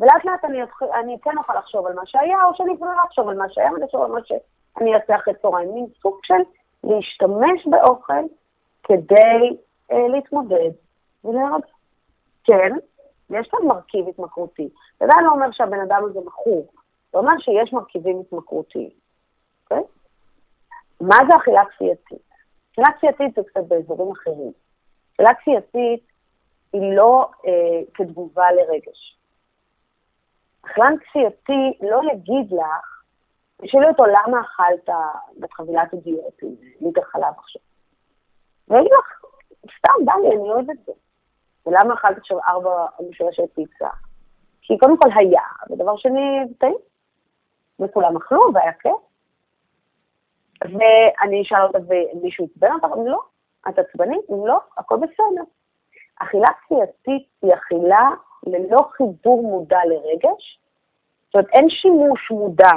ולאט לאט אני, אני כן אוכל לחשוב על מה שהיה, או שאני יכולה לחשוב על מה שהיה, ואני אחשוב על מה שאני אעשה אחרי צהריים. מין סוג של להשתמש באוכל כדי אה, להתמודד ולהרג. כן, יש כאן מרכיב התמכרותי. זה עדיין לא אומר שהבן אדם הזה מכור, זה אומר שיש מרכיבים התמכרותיים, אוקיי? מה זה אכילה כפייתית? אכילה כפייתית זה קצת באזורים אחרים. אכילה כפייתית היא לא אה, כתגובה לרגש. אכלן כפייתי לא יגיד לך, תשאלי אותו למה אכלת את חבילת עדיות עם ליטר חלב עכשיו. ויגיד לך, סתם, בא לי, אני אוהב את זה. ולמה אכלת עכשיו ארבע משולשי פיצה? כי קודם כל היה, ודבר שני, זה טעים. וכולם אכלו והיה כיף. ואני אשאל אותה, ומישהו עצבן אותך? לא. את עצבנית? לא, הכל בסדר. אכילה כפייתית היא אכילה ללא חיבור מודע לרגש, זאת אומרת, אין שימוש מודע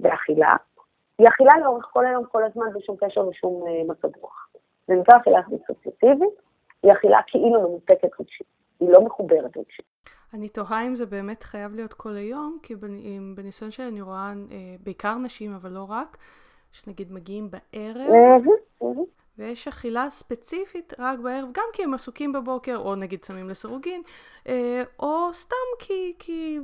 באכילה, היא אכילה לאורך כל היום, כל הזמן, בלי שום קשר ושום אה, מצב רוח. זה נקרא אכילה אסוציאטיבית, היא אכילה כאילו מנותקת רגשית, היא לא מחוברת רגשית. אני תוהה אם זה באמת חייב להיות כל היום, כי בניסיון שאני רואה אה, בעיקר נשים, אבל לא רק, שנגיד מגיעים בערב, ויש אכילה ספציפית רק בערב, גם כי הם עסוקים בבוקר, או נגיד שמים לסירוגין, אה, או סתם כי, כי,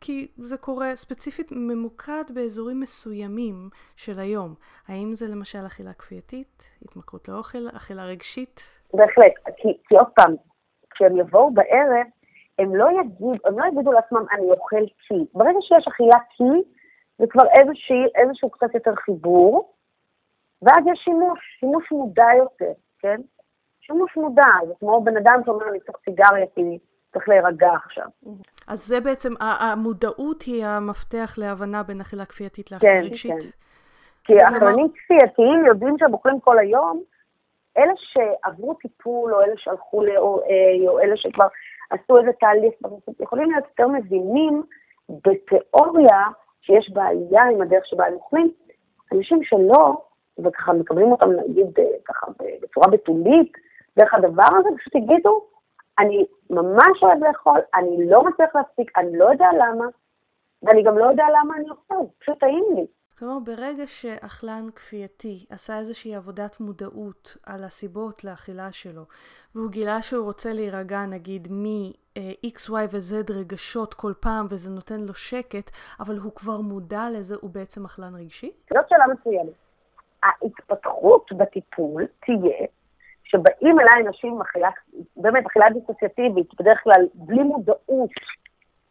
כי זה קורה ספציפית ממוקד באזורים מסוימים של היום. האם זה למשל אכילה כפייתית, התמכרות לאוכל, אכילה רגשית? בהחלט, כי, כי עוד פעם, כשהם יבואו בערב, הם לא, יגיד, הם לא יגידו לעצמם, אני אוכל כי. ברגע שיש אכילה כי, זה כבר איזושהי, איזשהו קצת יותר חיבור, ואז יש שימוש, שימוש מודע יותר, כן? שימוש מודע, זה כמו בן אדם שאומר, אני צריך סיגריה כי צריך להירגע עכשיו. אז זה בעצם, המודעות היא המפתח להבנה בין אכילה כפייתית לאכילה כן, רגשית? כן, כי אכלנים כפייתיים יודעים שהם אוכלים כל היום, אלה שעברו טיפול, או אלה שהלכו ל-OA, או אלה שכבר עשו איזה תהליך, יכולים להיות יותר מבינים בתיאוריה שיש בעיה עם הדרך שבה הם אוכלים. אנשים שלא, וככה מקבלים אותם, נגיד, אה, ככה בצורה בתולית, דרך הדבר הזה, פשוט יגידו, אני ממש אוהב לאכול, אני לא מצליח להפסיק, אני לא יודע למה, ואני גם לא יודע למה אני אוכל, פשוט טעים לי. כלומר, ברגע שאכלן כפייתי עשה איזושהי עבודת מודעות על הסיבות לאכילה שלו, והוא גילה שהוא רוצה להירגע נגיד מ-X, Y ו-Z רגשות כל פעם, וזה נותן לו שקט, אבל הוא כבר מודע לזה, הוא בעצם אכלן רגשי? זאת שאלה מצוינת. ההתפתחות בטיפול תהיה שבאים אליי אנשים עם אכילה, באמת אכילה דיסוציאטיבית, בדרך כלל בלי מודעות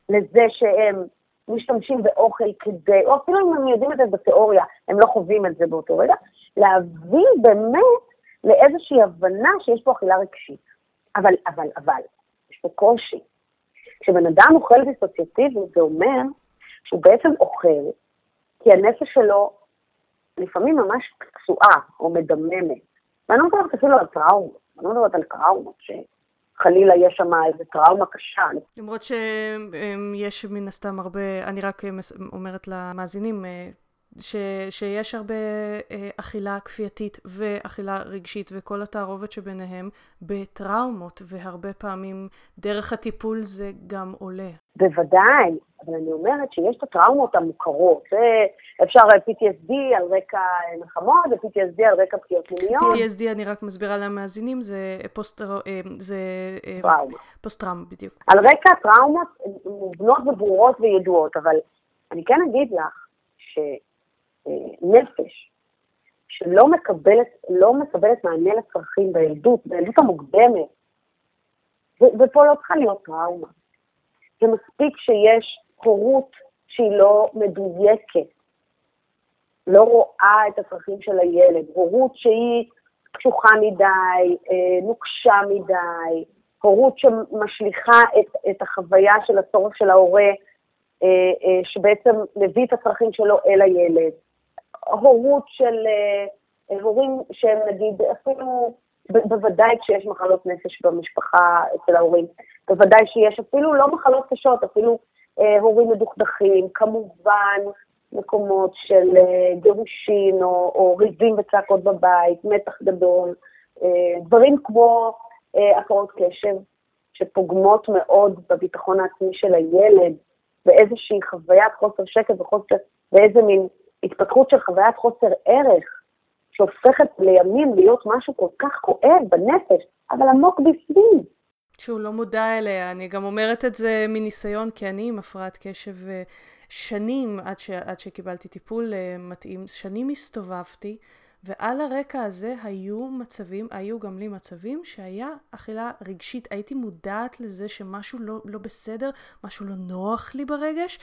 לזה שהם משתמשים באוכל כדי, או אפילו אם הם יודעים את זה בתיאוריה, הם לא חווים את זה באותו רגע, להביא באמת לאיזושהי הבנה שיש פה אכילה רגשית. אבל, אבל, אבל, יש פה קושי. כשבן אדם אוכל דיסוציאטיבי, זה אומר שהוא בעצם אוכל, כי הנפש שלו לפעמים ממש פצועה או מדממת. ואני לא מדברת אפילו על טראומות, אני לא מדברת על טראומות שחלילה יש שם איזה טראומה קשה. למרות שיש מן הסתם הרבה, אני רק אומרת למאזינים, אה, ש, שיש הרבה אה, אכילה כפייתית ואכילה רגשית וכל התערובת שביניהם בטראומות, והרבה פעמים דרך הטיפול זה גם עולה. בוודאי, אבל אני אומרת שיש את הטראומות המוכרות. אפשר PTSD על רקע מלחמות ו-PTSD על רקע פגיעות מיניות. PTSD, אני רק מסבירה למאזינים, זה פוסט... אה. אה, טראומה. פוסט-טראומה, בדיוק. על רקע טראומות מובנות וברורות וידועות, אבל אני כן אגיד לך ש... נפש שלא מקבלת, לא מקבלת מענה לצרכים בילדות, בילדות המוקדמת, ופה לא צריכה להיות טראומה. זה מספיק שיש הורות שהיא לא מדויקת, לא רואה את הצרכים של הילד, הורות שהיא קשוחה מדי, אה, נוקשה מדי, הורות שמשליכה את, את החוויה של הצורך של ההורה, אה, אה, שבעצם מביא את הצרכים שלו אל הילד. הורות של אה, הורים שהם נגיד אפילו, בוודאי כשיש מחלות נפש במשפחה אצל ההורים, בוודאי שיש אפילו לא מחלות קשות, אפילו אה, הורים מדוכדכים, כמובן מקומות של אה, גירושין או, או ריבים וצעקות בבית, מתח גדול, אה, דברים כמו אה, הפרעות קשב, שפוגמות מאוד בביטחון העצמי של הילד, ואיזושהי חוויית חוסר שקט וחוסר, ואיזה מין התפתחות של חוויית חוסר ערך, שהופכת לימים להיות משהו כל כך כואב בנפש, אבל עמוק בפנים. שהוא לא מודע אליה, אני גם אומרת את זה מניסיון, כי אני עם הפרעת קשב אה, שנים עד, ש, עד שקיבלתי טיפול אה, מתאים, שנים הסתובבתי, ועל הרקע הזה היו מצבים, היו גם לי מצבים שהיה אכילה רגשית, הייתי מודעת לזה שמשהו לא, לא בסדר, משהו לא נוח לי ברגש,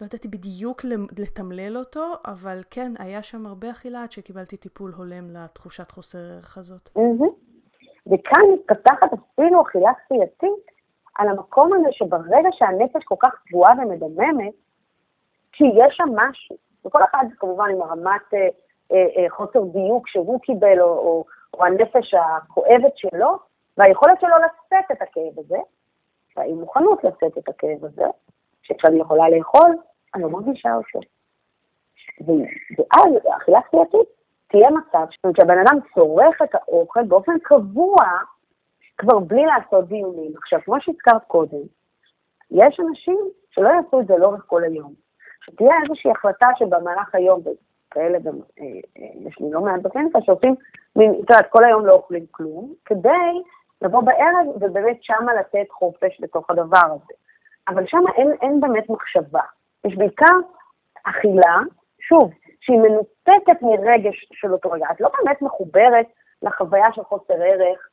לא ידעתי בדיוק לתמלל אותו, אבל כן, היה שם הרבה אכילה עד שקיבלתי טיפול הולם לתחושת חוסר ערך הזאת. וכאן מתפתחת אפילו אכילה כפייתית על המקום הזה שברגע שהנפש כל כך פגועה ומדממת, שיש שם משהו, וכל אחד כמובן עם הרמת אה, אה, אה, חוסר דיוק שהוא קיבל, או, או, או הנפש הכואבת שלו, והיכולת שלו לשאת את הכאב הזה, והאי מוכנות לשאת את הכאב הזה, שכשאני יכולה לאכול, אני לא מרגישה אותו. ואז אכילה כפייתית תהיה מצב שהבן אדם צורך את האוכל באופן קבוע, כבר בלי לעשות דיונים. עכשיו, כמו שהזכרת קודם, יש אנשים שלא יעשו את זה לאורך כל היום. שתהיה איזושהי החלטה שבמהלך היום, וכאלה גם, אה, אה, יש לי לא מעט בקליניקה, שעושים, את יודעת, כל היום לא אוכלים כלום, כדי לבוא בערב ובאמת שמה לתת חופש בתוך הדבר הזה. אבל שם אין, אין באמת מחשבה. יש בעיקר אכילה, שוב, שהיא מנותקת מרגש של אותו רגע. את לא באמת מחוברת לחוויה של חוסר ערך,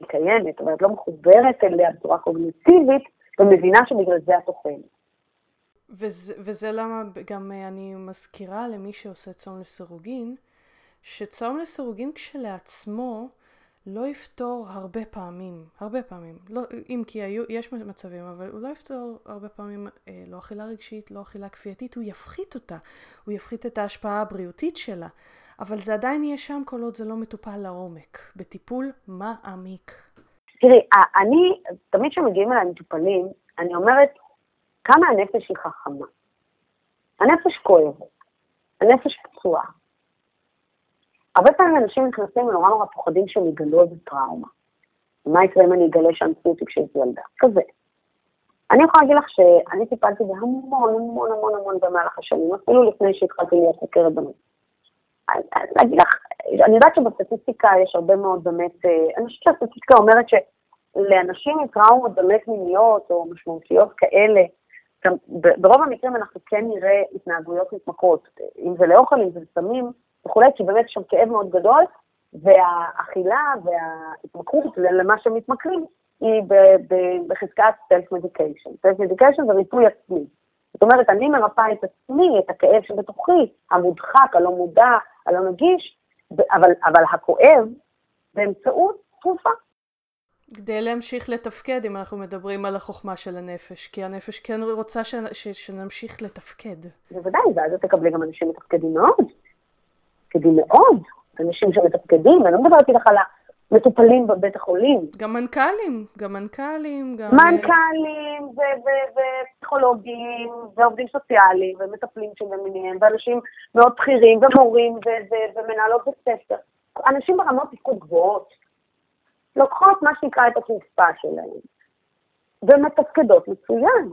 היא קיימת, אבל את לא מחוברת אליה בצורה קוגניטיבית, ומבינה שבגלל זה את אוכלת. וזה, וזה למה גם אני מזכירה למי שעושה צום לסירוגין, שצום לסירוגין כשלעצמו לא יפתור הרבה פעמים, הרבה פעמים, לא, אם כי היו, יש מצבים, אבל הוא לא יפתור הרבה פעמים אה, לא אכילה רגשית, לא אכילה כפייתית, הוא יפחית אותה, הוא יפחית את ההשפעה הבריאותית שלה, אבל זה עדיין יהיה שם כל עוד זה לא מטופל לעומק, בטיפול מעמיק. תראי, אני, תמיד כשמגיעים אליי מטופלים, אני אומרת כמה הנפש היא חכמה. הנפש כואבת, הנפש פצועה. הרבה פעמים אנשים נכנסים ונורא נורא פוחדים שהם יגלו איזה טראומה. מה יקרה אם אני אגלה שאנסו אותי כשהייתי ילדה? כזה. אני יכולה להגיד לך שאני טיפלתי בהמון המון המון המון במהלך השנים, אפילו לפני שהתחלתי להיות חוקרת בנושא. להגיד לך, אני יודעת שבסטטיסטיקה יש הרבה מאוד באמת, אה, אני חושבת שהסטטיסטיקה אומרת שלאנשים עם טראומות באמת מיניות או משמעותיות כאלה, ברוב המקרים אנחנו כן נראה התנהגויות מתמכרות, אם זה לאוכל, אם זה לסמים וכולי, כי באמת יש שם כאב מאוד גדול, והאכילה וההתמכרות למה שמתמכרים היא בחזקת. סלף מדיקיישן זה ריפוי עצמי. זאת אומרת, אני מרפאה את עצמי, את הכאב שבתוכי, המודחק, הלא מודע, הלא נגיש, אבל, אבל הכואב, באמצעות תרופה. כדי להמשיך לתפקד, אם אנחנו מדברים על החוכמה של הנפש, כי הנפש כן רוצה ש... ש... שנמשיך לתפקד. בוודאי, ואז את תקבלי גם אנשים מתפקדים מאוד. מתפקדים מאוד. אנשים שמתפקדים, אני לא מדברת איתך על המטופלים בבית החולים. גם מנכ"לים, גם מנכ"לים, גם... מנכ"לים ופסיכולוגים ועובדים סוציאליים ומטפלים שבמיניהם, ואנשים מאוד בכירים ומורים ומנהלות בית ספר. אנשים ברמות תפקוד גבוהות. לוקחות מה שנקרא את התרופה שלהם, ומתפקדות מצוין.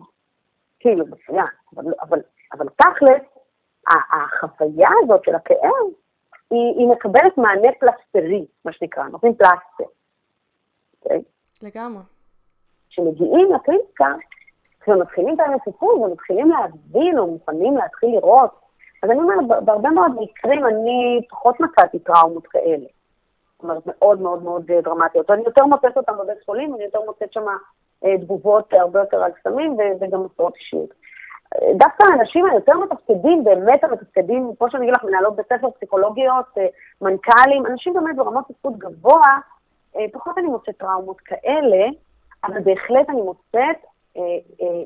כאילו, מצוין. אבל, אבל, אבל תכלס, החוויה הזאת של הכאב, היא, היא מקבלת מענה פלסטרי, מה שנקרא, נותנים פלסטר. Okay? אוקיי? לגמרי. כשמגיעים לקליניקה, כשמתחילים את הטיפול ומתחילים להבין או מוכנים להתחיל לראות, אז אני אומרת, בהרבה מאוד מקרים אני פחות מצאתי טראומות כאלה. זאת אומרת, מאוד מאוד מאוד אה, דרמטיות. אני יותר מוצאת אותן בבית חולים, אני יותר מוצאת שם אה, תגובות הרבה יותר על קסמים וגם הפרעות אישיות. דווקא האנשים היותר מתפקדים, באמת המתפקדים, כמו שאני אגיד לך, מנהלות בית ספר, פסיכולוגיות, אה, מנכ"לים, אנשים באמת ברמות תפקוד גבוה, אה, פחות אני מוצאת טראומות כאלה, אבל בהחלט אני מוצאת אה,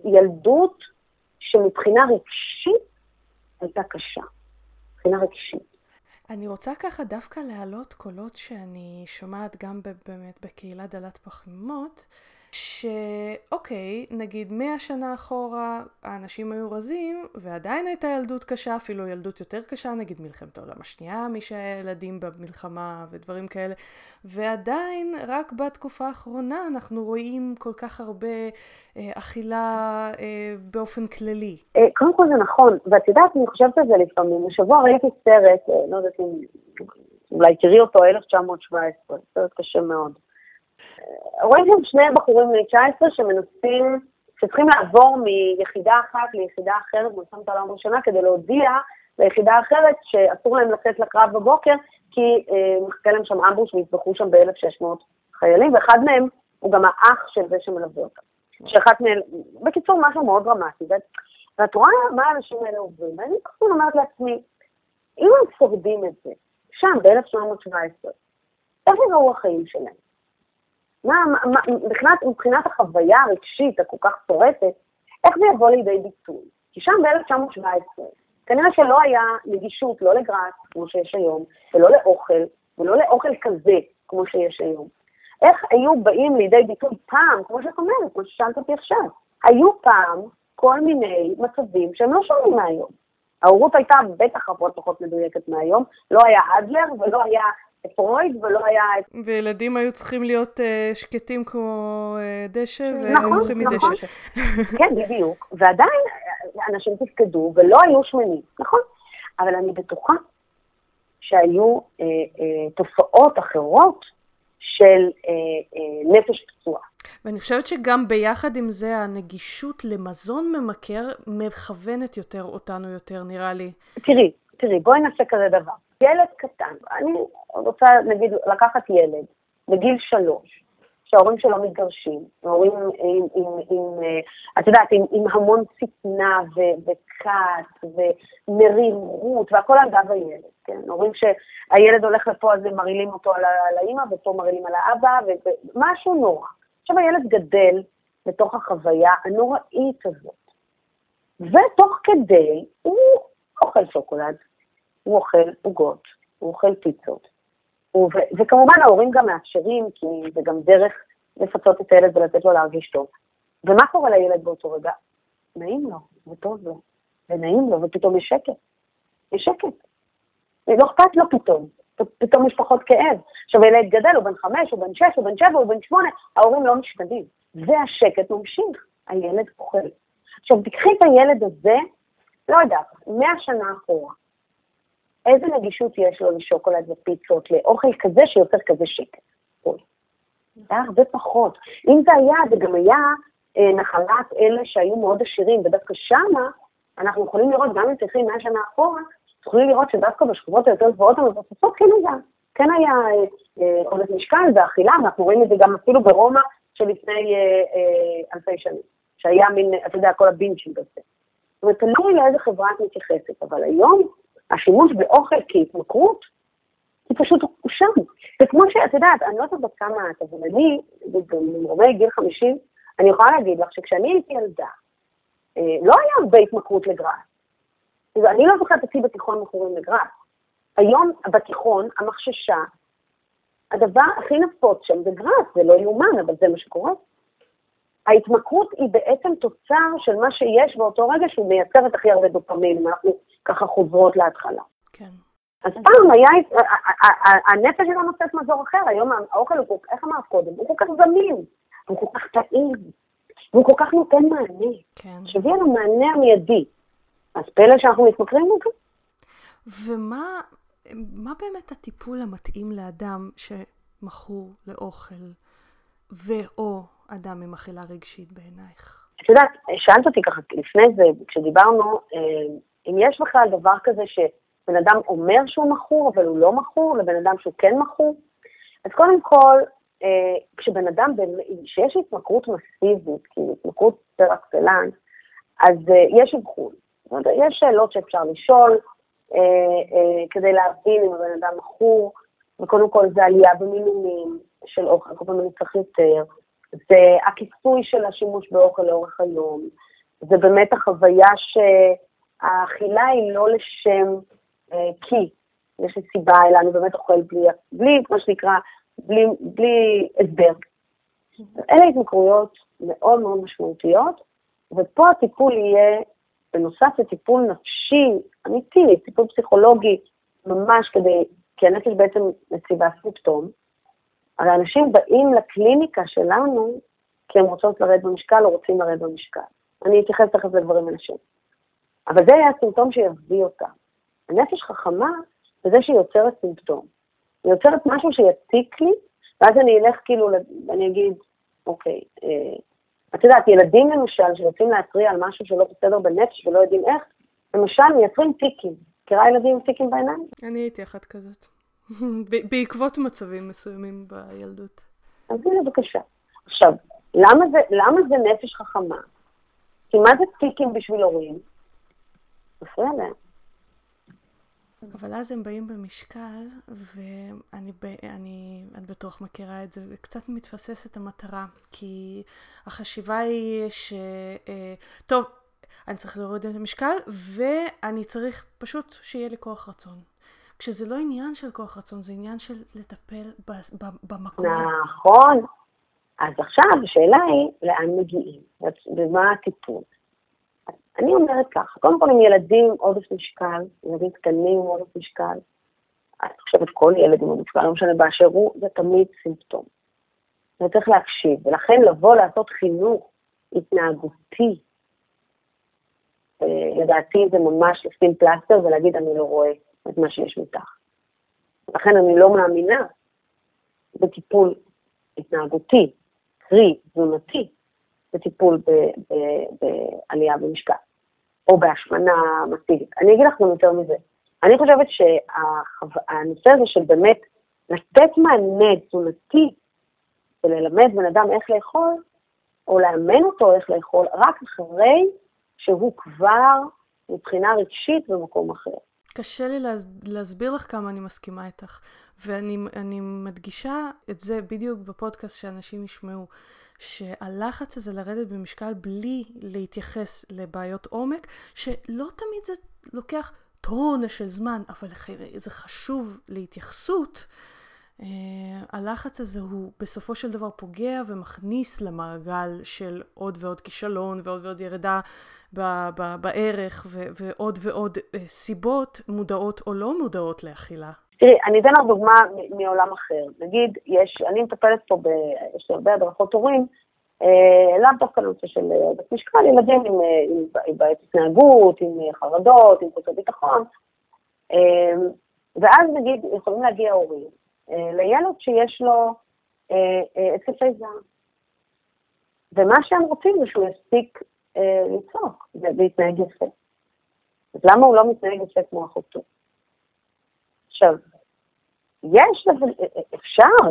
ילדות שמבחינה רגשית הייתה קשה. מבחינה רגשית. אני רוצה ככה דווקא להעלות קולות שאני שומעת גם באמת בקהילה דלת פחמימות. שאוקיי, נגיד מאה שנה אחורה האנשים היו רזים ועדיין הייתה ילדות קשה, אפילו ילדות יותר קשה, נגיד מלחמת העולם השנייה, מי שהיה ילדים במלחמה ודברים כאלה, ועדיין רק בתקופה האחרונה אנחנו רואים כל כך הרבה אה, אכילה אה, באופן כללי. אה, קודם כל זה נכון, ואת יודעת, אני חושבת על זה לפעמים. השבוע ראיתי סרט, אה, לא יודעת אם אולי תראי אותו, 1917, סרט קשה מאוד. רואים שם שני בחורים בני 19 שמנסים, שצריכים לעבור מיחידה אחת ליחידה אחרת במלחמת העולם הראשונה כדי להודיע ליחידה אחרת שאסור להם לצאת לקרב בבוקר, כי אה, מחכה להם שם אמבוש ויטבחו שם ב-1600 חיילים, ואחד מהם הוא גם האח של זה שמלווה אותם. שאחת מהם, בקיצור, משהו מאוד דרמטי. ואת רואה מה האנשים האלה עוברים, ואני פשוט אומרת לעצמי, אם הם שורדים את זה, שם, ב-1717, איך יראו החיים שלהם? מה, מה, מבחינת, מבחינת החוויה הרגשית הכל כך צורפת, איך זה יבוא לידי ביטוי? כי שם ב-1917, כנראה שלא היה נגישות לא לגראס, כמו שיש היום, ולא לאוכל, ולא לאוכל כזה, כמו שיש היום. איך היו באים לידי ביטוי פעם, כמו שאת אומרת, כמו ששאלת אותי עכשיו, היו פעם כל מיני מצבים שהם לא שונים מהיום. ההורות הייתה בטח הרבה פחות מדויקת מהיום, לא היה אדלר ולא היה פרויד ולא היה... וילדים היו צריכים להיות uh, שקטים כמו uh, דשא, והיו הולכים מדשא. נכון, נכון. *laughs* כן, בדיוק. ועדיין אנשים תפקדו ולא היו שמנים, נכון? אבל אני בטוחה שהיו uh, uh, תופעות אחרות של uh, uh, נפש פצועה. ואני חושבת שגם ביחד עם זה הנגישות למזון ממכר מכוונת יותר אותנו יותר, נראה לי. תראי, תראי, בואי נעשה כזה דבר. ילד קטן, אני רוצה נגיד לקחת ילד בגיל שלוש, שההורים שלו מתגרשים, ההורים עם, עם, עם, עם אה, את יודעת, עם, עם המון צטנה וכעס ומרירות, והכל על גב הילד, כן? הורים שהילד הולך לפה אז הם מרעילים אותו על, על האימא, ופה מרעילים על האבא, ומשהו נורא. עכשיו הילד גדל לתוך החוויה הנוראית הזאת, ותוך כדי הוא אוכל שוקולד, הוא אוכל עוגות, הוא אוכל פיצות. ו- וכמובן ההורים גם מאפשרים, כי זה גם דרך לפצות את הילד ולתת לו להרגיש טוב. ומה קורה לילד באותו רגע? נעים לו, וטוב לו, ונעים לו, ופתאום יש שקט. יש שקט. לא אכפת לו פתאום. פתאום יש פחות כאב. עכשיו ילד גדל, הוא בן חמש, הוא בן שש, הוא בן שבע, הוא בן שמונה, ההורים לא משתנים. והשקט ממשיך, הילד אוכל. עכשיו, תקחי את הילד הזה, לא יודעת, מאה שנה אחורה. איזה נגישות יש לו לשוקולד ופיצות, לאוכל כזה שיוצר כזה שקט? זה היה הרבה פחות. אם זה היה, זה גם היה אה, נחלת אלה שהיו מאוד עשירים, ודווקא שמה אנחנו יכולים לראות, גם אם צריכים מאה שנה אחורה, יכולים לראות שדווקא בשכבות היותר גבוהות המבוססות כן היה, כן היה עודף אה, משקל ואכילה, אנחנו רואים את זה גם אפילו ברומא שלפני אה, אה, אלפי שנים, שהיה מין, אתה יודע, כל הבינצ'ינג הזה. זאת אומרת, תלוי לאיזה חברה את מתייחסת, אבל היום השימוש באוכל כהתמכרות, היא פשוט הוא שם. זה כמו שאת יודעת, אני לא יודעת כמה את, אבל אני, במרומי גיל 50, אני יכולה להגיד לך שכשאני הייתי ילדה, אה, לא היה הרבה התמכרות לגראס. אני לא זוכרת אותי בתיכון מכורים לגראס. היום בתיכון, המחששה, הדבר הכי נפוץ שם זה גראס, זה לא יאומן, אבל זה מה שקורה. ההתמכרות היא בעצם תוצר של מה שיש באותו רגע שהוא מייצר את הכי הרבה דופמין, אנחנו ככה חוזרות להתחלה. כן. אז פעם היה, הנפש שלנו נושאת מזור אחר, היום האוכל הוא, איך אמרת קודם, הוא כל כך זמין, הוא כל כך טעים, והוא כל כך נותן מענה. כן. שיביא לנו מענה המיידי. אז פלא שאנחנו מתמכרים לזה. ומה מה באמת הטיפול המתאים לאדם שמכור לאוכל, ו/או אדם עם אכילה רגשית בעינייך? את יודעת, שאלת אותי ככה לפני זה, כשדיברנו, אה, אם יש בכלל דבר כזה שבן אדם אומר שהוא מכור, אבל הוא לא מכור, לבן אדם שהוא כן מכור, אז קודם כל, אה, כשבן אדם, שיש התמכרות מסיבית, כאילו התמכרות פר אקסלנס, אז אה, יש אבחון. יש שאלות שאפשר לשאול אה, כדי להבין אם הבן אדם מכור, וקודם כל זה עלייה במינונים של אוכל, כל פעם צריך יותר, זה הכיסוי של השימוש באוכל לאורך היום, זה באמת החוויה שהאכילה היא לא לשם כי, יש לי סיבה, אלא אני באמת אוכל בלי, בלי, מה שנקרא, בלי, בלי הסבר. אלה התמכרויות מאוד מאוד משמעותיות, ופה הטיפול יהיה, בנוסף לטיפול נפשי אמיתי, טיפול פסיכולוגי, ממש כדי, כי הנפש בעצם מציבה סימפטום, הרי אנשים באים לקליניקה שלנו כי הם רוצות לרדת במשקל או רוצים לרדת במשקל. אני אתייחס תכף לדברים אנשים. אבל זה היה הסימפטום שיביא אותה. הנפש חכמה בזה שהיא יוצרת סימפטום. אני יוצרת משהו שיציק לי, ואז אני אלך כאילו, ואני אגיד, אוקיי, אה, את יודעת, ילדים למשל, שרוצים להתריע על משהו שלא בסדר בנפש ולא יודעים איך, למשל מייצרים טיקים. מכירה ילדים עם טיקים בעיניים? אני הייתי אחת כזאת. *laughs* בעקבות מצבים מסוימים בילדות. אז הנה בבקשה. עכשיו, למה זה, למה זה נפש חכמה? כי מה זה טיקים בשביל הורים? מפריע להם. אבל אז הם באים במשקל, ואני, אני, את בטוח מכירה את זה, וקצת מתפססת המטרה, כי החשיבה היא ש... אה, טוב, אני צריך להוריד את המשקל, ואני צריך פשוט שיהיה לי כוח רצון. כשזה לא עניין של כוח רצון, זה עניין של לטפל במקום. נכון. אז עכשיו השאלה היא, לאן מגיעים? ומה הטיפול? אני אומרת ככה, קודם כל עם ילדים עודף משקל, ילדים קטנים עם עודף משקל, אני חושבת כל ילד עם עודף משקל, לא משנה באשר הוא, זה תמיד סימפטום. וצריך להקשיב, ולכן לבוא לעשות חינוך התנהגותי, אה, לדעתי זה ממש לשים פלסטר ולהגיד אני לא רואה את מה שיש מתח. לכן אני לא מאמינה בטיפול התנהגותי, קרי תזונתי, בטיפול בעלייה במשקל, או בהשמנה מסיבית. אני אגיד לך גם יותר מזה. אני חושבת שהנושא הזה של באמת לתת מענה תזונתי וללמד בן אדם איך לאכול, או לאמן אותו איך לאכול, רק אחרי שהוא כבר מבחינה רגשית במקום אחר. קשה לי להסביר לך כמה אני מסכימה איתך, ואני מדגישה את זה בדיוק בפודקאסט שאנשים ישמעו. שהלחץ הזה לרדת במשקל בלי להתייחס לבעיות עומק, שלא תמיד זה לוקח טונה של זמן, אבל זה חשוב להתייחסות. Uh, הלחץ הזה הוא בסופו של דבר פוגע ומכניס למעגל של עוד ועוד כישלון ועוד ועוד ירידה ב- ב- בערך ו- ועוד ועוד uh, סיבות מודעות או לא מודעות לאכילה תראי, אני אתן לך דוגמה מעולם אחר. נגיד, יש, אני מטפלת פה, ב, יש לי הרבה הדרכות הורים, אה, לאו דווקא לנושא של עודף משקל, ילדים עם, עם, עם בעיית התנהגות, עם חרדות, עם חוסר ביטחון, אה, ואז נגיד, יכולים להגיע הורים אה, לילד שיש לו התקפי אה, אה, זעם. ומה שהם רוצים זה שהוא יספיק אה, לצעוק ולהתנהג יפה. אז למה הוא לא מתנהג יפה כמו אחותו? עכשיו, יש, אפשר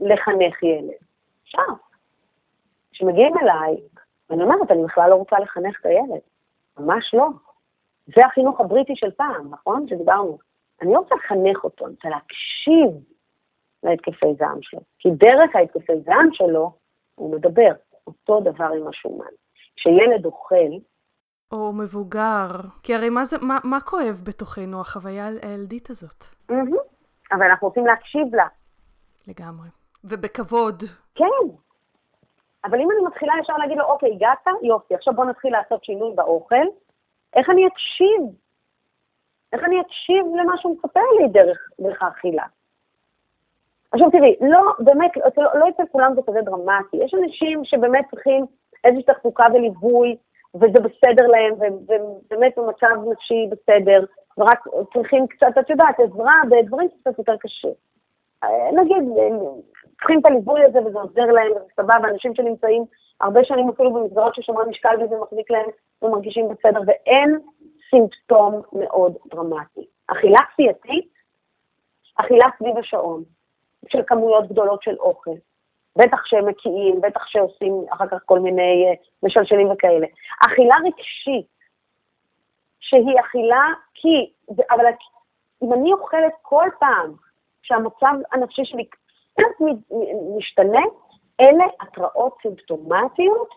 לחנך ילד, אפשר. כשמגיעים אליי, אני אומרת, אני בכלל לא רוצה לחנך את הילד, ממש לא. זה החינוך הבריטי של פעם, נכון? שדיברנו. אני לא רוצה לחנך אותו, אני רוצה להקשיב להתקפי זעם שלו. כי דרך ההתקפי זעם שלו, הוא מדבר. אותו דבר עם השומן. כשילד אוכל... או מבוגר, כי הרי מה, זה, מה, מה כואב בתוכנו, החוויה הילדית הזאת? Mm-hmm. אבל אנחנו רוצים להקשיב לה. לגמרי. ובכבוד. כן. אבל אם אני מתחילה ישר להגיד לו, אוקיי, הגעת? יופי, עכשיו בוא נתחיל לעשות שינוי באוכל, איך אני אקשיב? איך אני אקשיב למה שהוא מספר לי דרך, דרך האכילה? עכשיו תראי, לא, באמת, לא, לא אצל כולם זה כזה דרמטי. יש אנשים שבאמת צריכים איזושהי תחזוקה וליווי, וזה בסדר להם, והם באמת במצב נפשי בסדר, ורק צריכים קצת, את יודעת, עזרה בדברים קצת יותר קשה. אה, נגיד, צריכים את הליווי הזה וזה עוזר להם, וזה סבבה, אנשים שנמצאים הרבה שנים אפילו במסגרות ששומרי משקל וזה מחזיק להם ומרגישים בסדר, ואין סימפטום מאוד דרמטי. אכילה כפייתית, אכילה סביב השעון. של כמויות גדולות של אוכל. בטח שהם מקיאים, בטח שעושים אחר כך כל מיני uh, משלשלים וכאלה. אכילה רגשית, שהיא אכילה כי, אבל אם אני אוכלת כל פעם שהמצב הנפשי שלי קצת משתנה, אלה התראות סימפטומטיות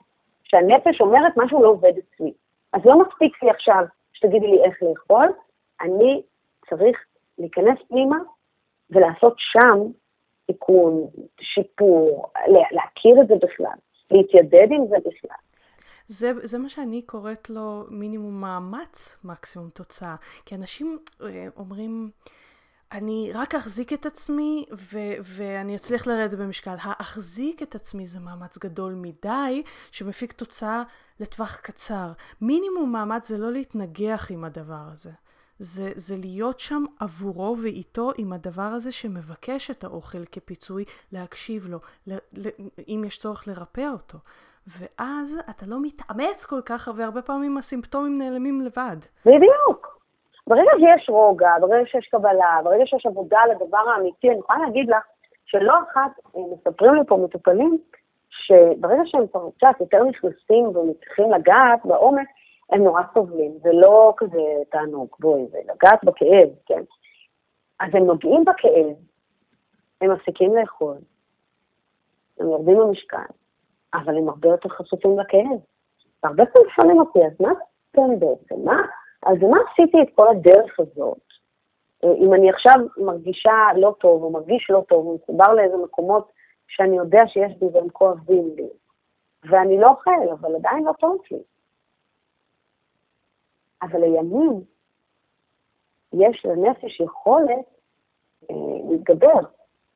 שהנפש אומרת משהו לא עובד אצלי. אז לא מספיק לי עכשיו שתגידי לי איך לאכול, אני צריך להיכנס פנימה ולעשות שם תיקון, שיפור, להכיר את זה בכלל, להתיידד עם זה בכלל. זה, זה מה שאני קוראת לו מינימום מאמץ, מקסימום תוצאה. כי אנשים אה, אומרים, אני רק אחזיק את עצמי ו- ואני אצליח לרדת במשקל. האחזיק את עצמי זה מאמץ גדול מדי שמפיק תוצאה לטווח קצר. מינימום מאמץ זה לא להתנגח עם הדבר הזה. זה, זה להיות שם עבורו ואיתו עם הדבר הזה שמבקש את האוכל כפיצוי, להקשיב לו, ל, ל, אם יש צורך לרפא אותו. ואז אתה לא מתאמץ כל כך, והרבה פעמים הסימפטומים נעלמים לבד. בדיוק. ברגע שיש רוגע, ברגע שיש קבלה, ברגע שיש עבודה על הדבר האמיתי, אני יכולה להגיד לך שלא אחת אה, מספרים לי פה מטופלים, שברגע שהם כבר קצת יותר נכנסים ומצליחים לגעת בעומק, הם נורא סובלים, זה לא כזה תענוג, בואי, זה לגעת בכאב, כן? אז הם נוגעים בכאב, הם מפסיקים לאכול, הם יורדים במשקל, אבל הם הרבה יותר חשופים לכאב. והרבה פעמים שואלים אותי, אז מה כן בעצם? מה? אז מה עשיתי את כל הדרך הזאת? אה, אם אני עכשיו מרגישה לא טוב, או מרגיש לא טוב, ומחובר לאיזה מקומות שאני יודע שיש בי והם כואבים לי, ואני לא אוכל, אבל עדיין לא טוב לי. אבל לימים יש לנפש יכולת אה, להתגבר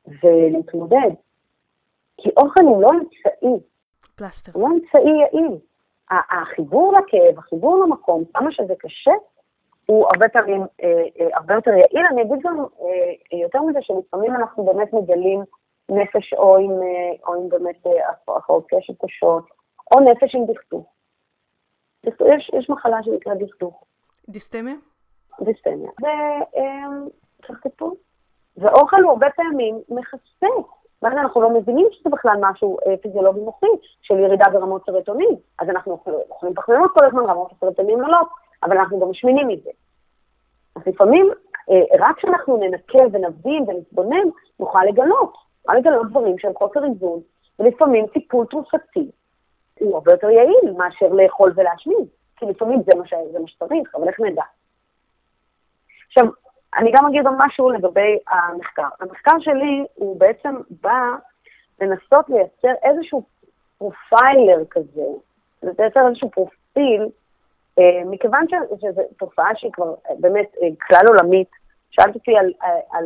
ולהתמודד. כי אוכל הוא לא אמצעי. פלסטר. הוא לא אמצעי יעיל. החיבור לכאב, החיבור למקום, כמה שזה קשה, הוא הרבה פעמים אה, אה, הרבה יותר יעיל. אני אגיד גם אה, יותר מזה שלפעמים אנחנו באמת מגלים נפש או עם, אה, או עם באמת אה, הפרעות קשב קשות, או נפש עם דכדוך. יש, יש מחלה שנקראת דכדוך. דיסטמיה? דיסטמיה. וצריך אמ, טיפול. ואוכל הוא הרבה פעמים מכסה. ואז אנחנו לא מבינים שזה בכלל משהו אה, פיזיולוגי מוחי של ירידה ברמות סרטונין. אז אנחנו אוכלים פחמימות כל הזמן, רמות הסרטונין עולות, אבל אנחנו גם משמינים מזה. אז לפעמים, אה, רק כשאנחנו ננקה ונבין ונתבונן, נוכל לגלות. נוכל לגלות דברים שהם חוסר איזון, ולפעמים טיפול תרופתי הוא הרבה יותר יעיל מאשר לאכול ולהשמין, כי לפעמים זה מה, ש... זה מה שצריך, אבל איך נדע? עכשיו, אני גם אגיד עוד משהו לגבי המחקר. המחקר שלי הוא בעצם בא לנסות לייצר איזשהו profiler כזה, לייצר איזשהו פרופיל, אה, מכיוון שזו תופעה שהיא כבר באמת אה, כלל עולמית, שאלת אותי על, על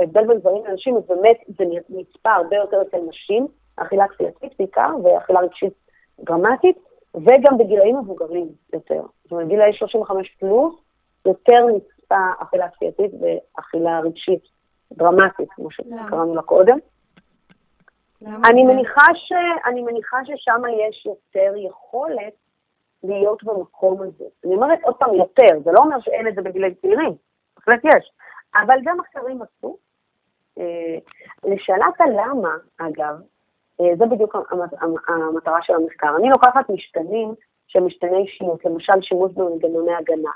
הבדל בין גברים לנשים, אז באמת זה נצפה הרבה יותר אצל נשים, אכילה כפייתית בעיקר, ואכילה רגשית דרמטית, וגם בגילאים מבוגרים יותר. זאת אומרת, גילאי 35 פלוס, יותר נצפה אכילה כפייתית ואכילה רגשית דרמטית, כמו שקראנו לה קודם. אני מניחה, ש... אני מניחה ששם יש יותר יכולת להיות במקום הזה. אני אומרת עוד פעם יותר, זה לא אומר שאין את זה בגילי צעירים, בהחלט יש. אבל גם מחקרים עשו. אה, לשאלת הלמה, אגב, אה, זה בדיוק המטרה של המחקר. אני לוקחת משתנים שהם משתני אישיות, למשל שימוש במנגנוני הגנה.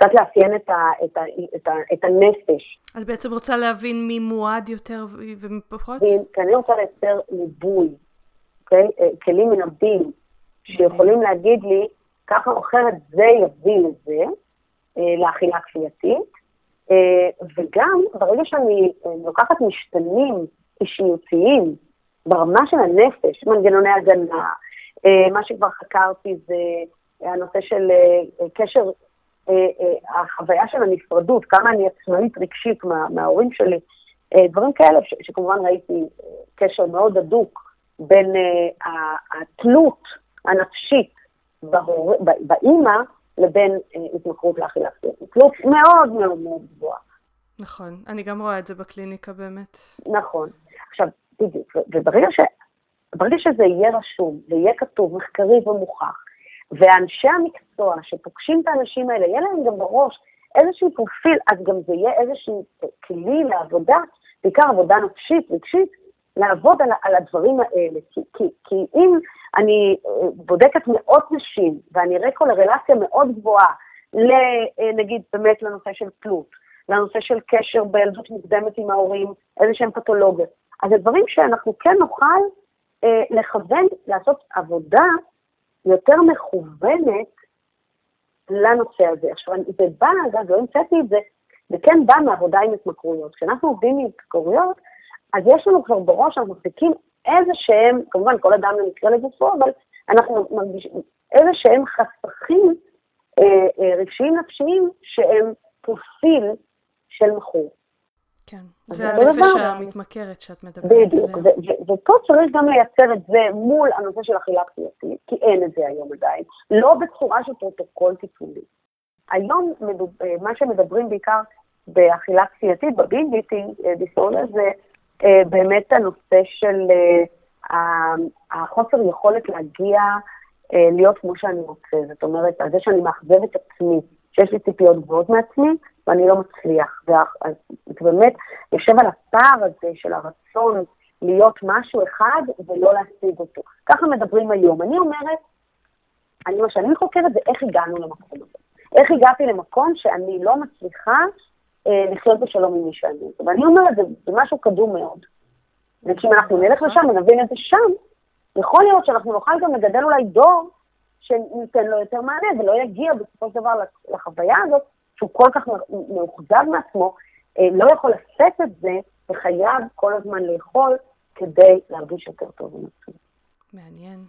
קצת לאפיין את, ה, את, ה, את, ה, את הנפש. את בעצם רוצה להבין מי מועד יותר ומי פחות? כי אני רוצה לייצר ליבוי, אוקיי? אה, כלים מנבדים, שיכולים להגיד לי, ככה או אחרת זה יביא לזה, אה, לאכילה כפייתית, אה, וגם ברגע שאני לוקחת משתנים אישיותיים ברמה של הנפש, מנגנוני הגנה, מה שכבר חקרתי זה הנושא של קשר החוויה של הנפרדות, כמה אני עצמאית רגשית מה, מההורים שלי, אה, דברים כאלה, ש, שכמובן ראיתי קשר מאוד הדוק בין התלות הנפשית בהור... באימא לבין התמכרות לאכילה תלות מאוד מאוד מאוד גבוהה. נכון, אני גם רואה את זה בקליניקה באמת. נכון. עכשיו, בדיוק, וברגע ש... ברגע שזה יהיה רשום ויהיה כתוב מחקרי ומוכח, ואנשי המקצוע שפוגשים את האנשים האלה, יהיה להם גם בראש איזשהו פרופיל, אז גם זה יהיה איזשהו כלי לעבודה, בעיקר עבודה נפשית, רגשית, לעבוד על, על הדברים האלה. כי, כי, כי אם אני אה, בודקת מאות נשים, ואני אראה קולרלציה מאוד גבוהה, אה, נגיד באמת לנושא של תלות, לנושא של קשר בילדות מוקדמת עם ההורים, איזה שהם פתולוגיות, אז זה דברים שאנחנו כן נוכל אה, לכוון, לעשות עבודה יותר מכוונת לנושא הזה. עכשיו, זה בא, אגב, לא המצאתי את זה, זה כן בא מעבודה עם התמכרויות. כשאנחנו עובדים עם התמכרויות, אז יש לנו כבר בראש, אנחנו מחזיקים איזה שהם, כמובן כל אדם למקרה לגופו, אבל אנחנו מרגישים איזה שהם חסכים אה, אה, רגשיים נפשיים שהם פרופיל של מכור. כן, זה הנפש המתמכרת שאת מדברת עליה. בדיוק, ופה צריך גם לייצר את זה מול הנושא של אכילה כפייתית, כי אין את זה היום עדיין, לא בצורה של פרוטוקול טיפולי. היום אה, מה שמדברים בעיקר באכילה כפייתית, ב binge disorder, זה אה, באמת הנושא של אה, החוסר יכולת להגיע, להיות כמו שאני רוצה. זאת אומרת, על זה שאני מאכזב את עצמי, שיש לי ציפיות גבוהות מעצמי, ואני לא מצליח. זה באמת יושב על הפער הזה של הרצון להיות משהו אחד ולא להשיג אותו. ככה מדברים היום. אני אומרת, אני, מה שאני חוקרת זה איך הגענו למקום הזה. איך הגעתי למקום שאני לא מצליחה אה, לחיות בשלום עם מי שאני. ואני אומרת, זה, זה משהו קדום מאוד. וכשאם אנחנו נלך לשם ונבין את זה שם, יכול להיות שאנחנו נוכל גם לגדל אולי דור שניתן לו יותר מענה ולא יגיע בסופו של דבר לחוויה הזאת שהוא כל כך מאוכזב מעצמו, אה, לא יכול לשאת את זה, וחייב כל הזמן לאכול כדי להרגיש יותר טוב עם עצמו. מעניין,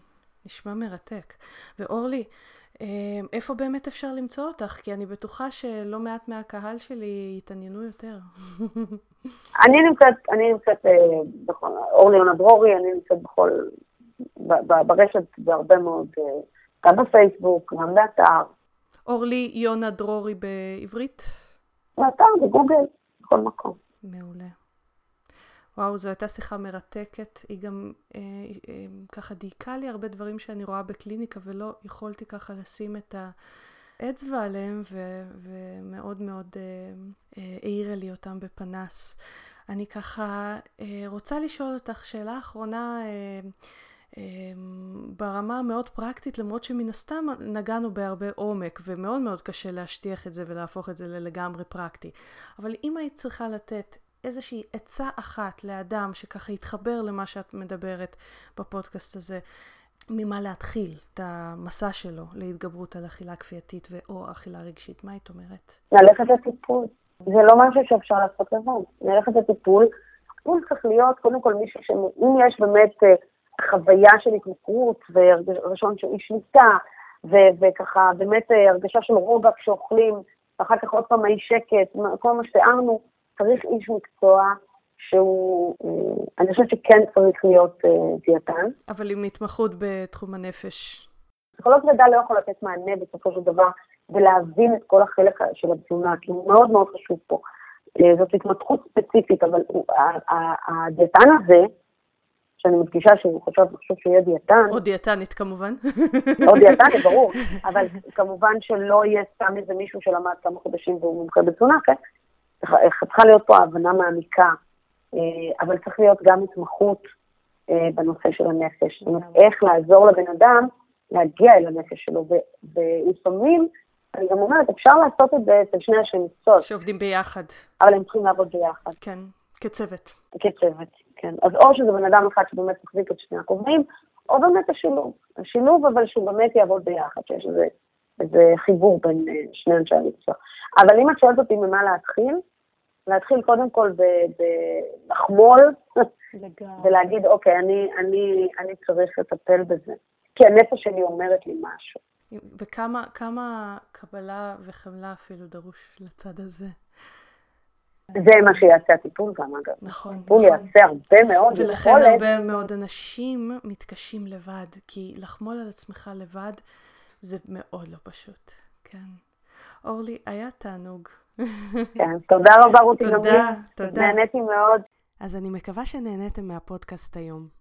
נשמע מרתק. ואורלי, אה, איפה באמת אפשר למצוא אותך? כי אני בטוחה שלא מעט מהקהל שלי יתעניינו יותר. *laughs* אני נמצאת, אני נמצאת, בכל, אורלי יונה דרורי, אני נמצאת בכל, ברשת בהרבה מאוד, גם בפייסבוק, גם באתר. אורלי יונה דרורי בעברית? באתר, בגוגל, בכל מקום. מעולה. וואו, זו הייתה שיחה מרתקת. היא גם אה, אה, ככה דייקה לי הרבה דברים שאני רואה בקליניקה ולא יכולתי ככה לשים את האצבע עליהם ו- ומאוד מאוד אה, אה, העירה לי אותם בפנס. אני ככה אה, רוצה לשאול אותך שאלה אחרונה. אה, ברמה המאוד פרקטית, למרות שמן הסתם נגענו בהרבה עומק, ומאוד מאוד קשה להשטיח את זה ולהפוך את זה ללגמרי פרקטי. אבל אם היית צריכה לתת איזושהי עצה אחת לאדם שככה יתחבר למה שאת מדברת בפודקאסט הזה, ממה להתחיל את המסע שלו להתגברות על אכילה כפייתית ו/או אכילה רגשית, מה היית אומרת? ללכת לטיפול. זה לא משהו שאפשר לעשות לבד. ללכת לטיפול, הוא צריך להיות קודם כל מישהו שאם יש באמת אה, חוויה של התמכרות וראשון של אי שליטה, ו- וככה באמת אה, הרגשה של רוגע כשאוכלים, ואחר כך עוד פעם האי שקט, כל מה שתיארנו, צריך איש מקצוע שהוא, אה, אני חושבת שכן צריך להיות אה, דיאטן. אבל עם התמחות בתחום הנפש. פסיכולוג לידה לא יכול לתת מענה בסופו של דבר ולהבין את כל החלק של התזונה, כי הוא מאוד מאוד חשוב פה. זאת התמתחות ספציפית, אבל הדיאטן הזה, שאני מדגישה שהוא חושב, חושב שיהיה דיאטן. או דיאטנית כמובן. או דיאטנית, ברור, אבל כמובן שלא יהיה סתם איזה מישהו שלמד כמה חודשים והוא מומחה בתזונה, כן? צריכה להיות פה הבנה מעמיקה, אה, אבל צריך להיות גם התמחות אה, בנושא של הנפש. זאת אומרת, איך לעזור לבן אדם להגיע אל הנפש שלו, ולפעמים, אני גם אומרת, אפשר לעשות את זה אצל שני אנשי מקצוע. שעובדים ביחד. אבל הם צריכים לעבוד ביחד. כן, כצוות. כצוות, כן. אז או שזה בן אדם אחד שבאמת מחזיק את שני הכובעים, או באמת השילוב. השילוב, אבל שהוא באמת יעבוד ביחד, שיש איזה, איזה חיבור בין אה, שני אנשי המקצוע. אבל אם את שואלת אותי ממה להתחיל, להתחיל קודם כל בלחמול, ולהגיד, אוקיי, אני, אני, אני צריך לטפל בזה. כי הנפש שלי אומרת לי משהו. וכמה כמה קבלה וחמלה אפילו דרוש לצד הזה. זה מה שיעשה הטיפול גם, אגב. נכון. הטיפול נכון. יעשה הרבה מאוד ולכן יכולת. הרבה מאוד אנשים מתקשים לבד, כי לחמול על עצמך לבד זה מאוד לא פשוט, כן. אורלי, היה תענוג. כן, תודה רבה רותי. תודה, תודה. נהניתי מאוד. אז אני מקווה שנהניתם מהפודקאסט היום.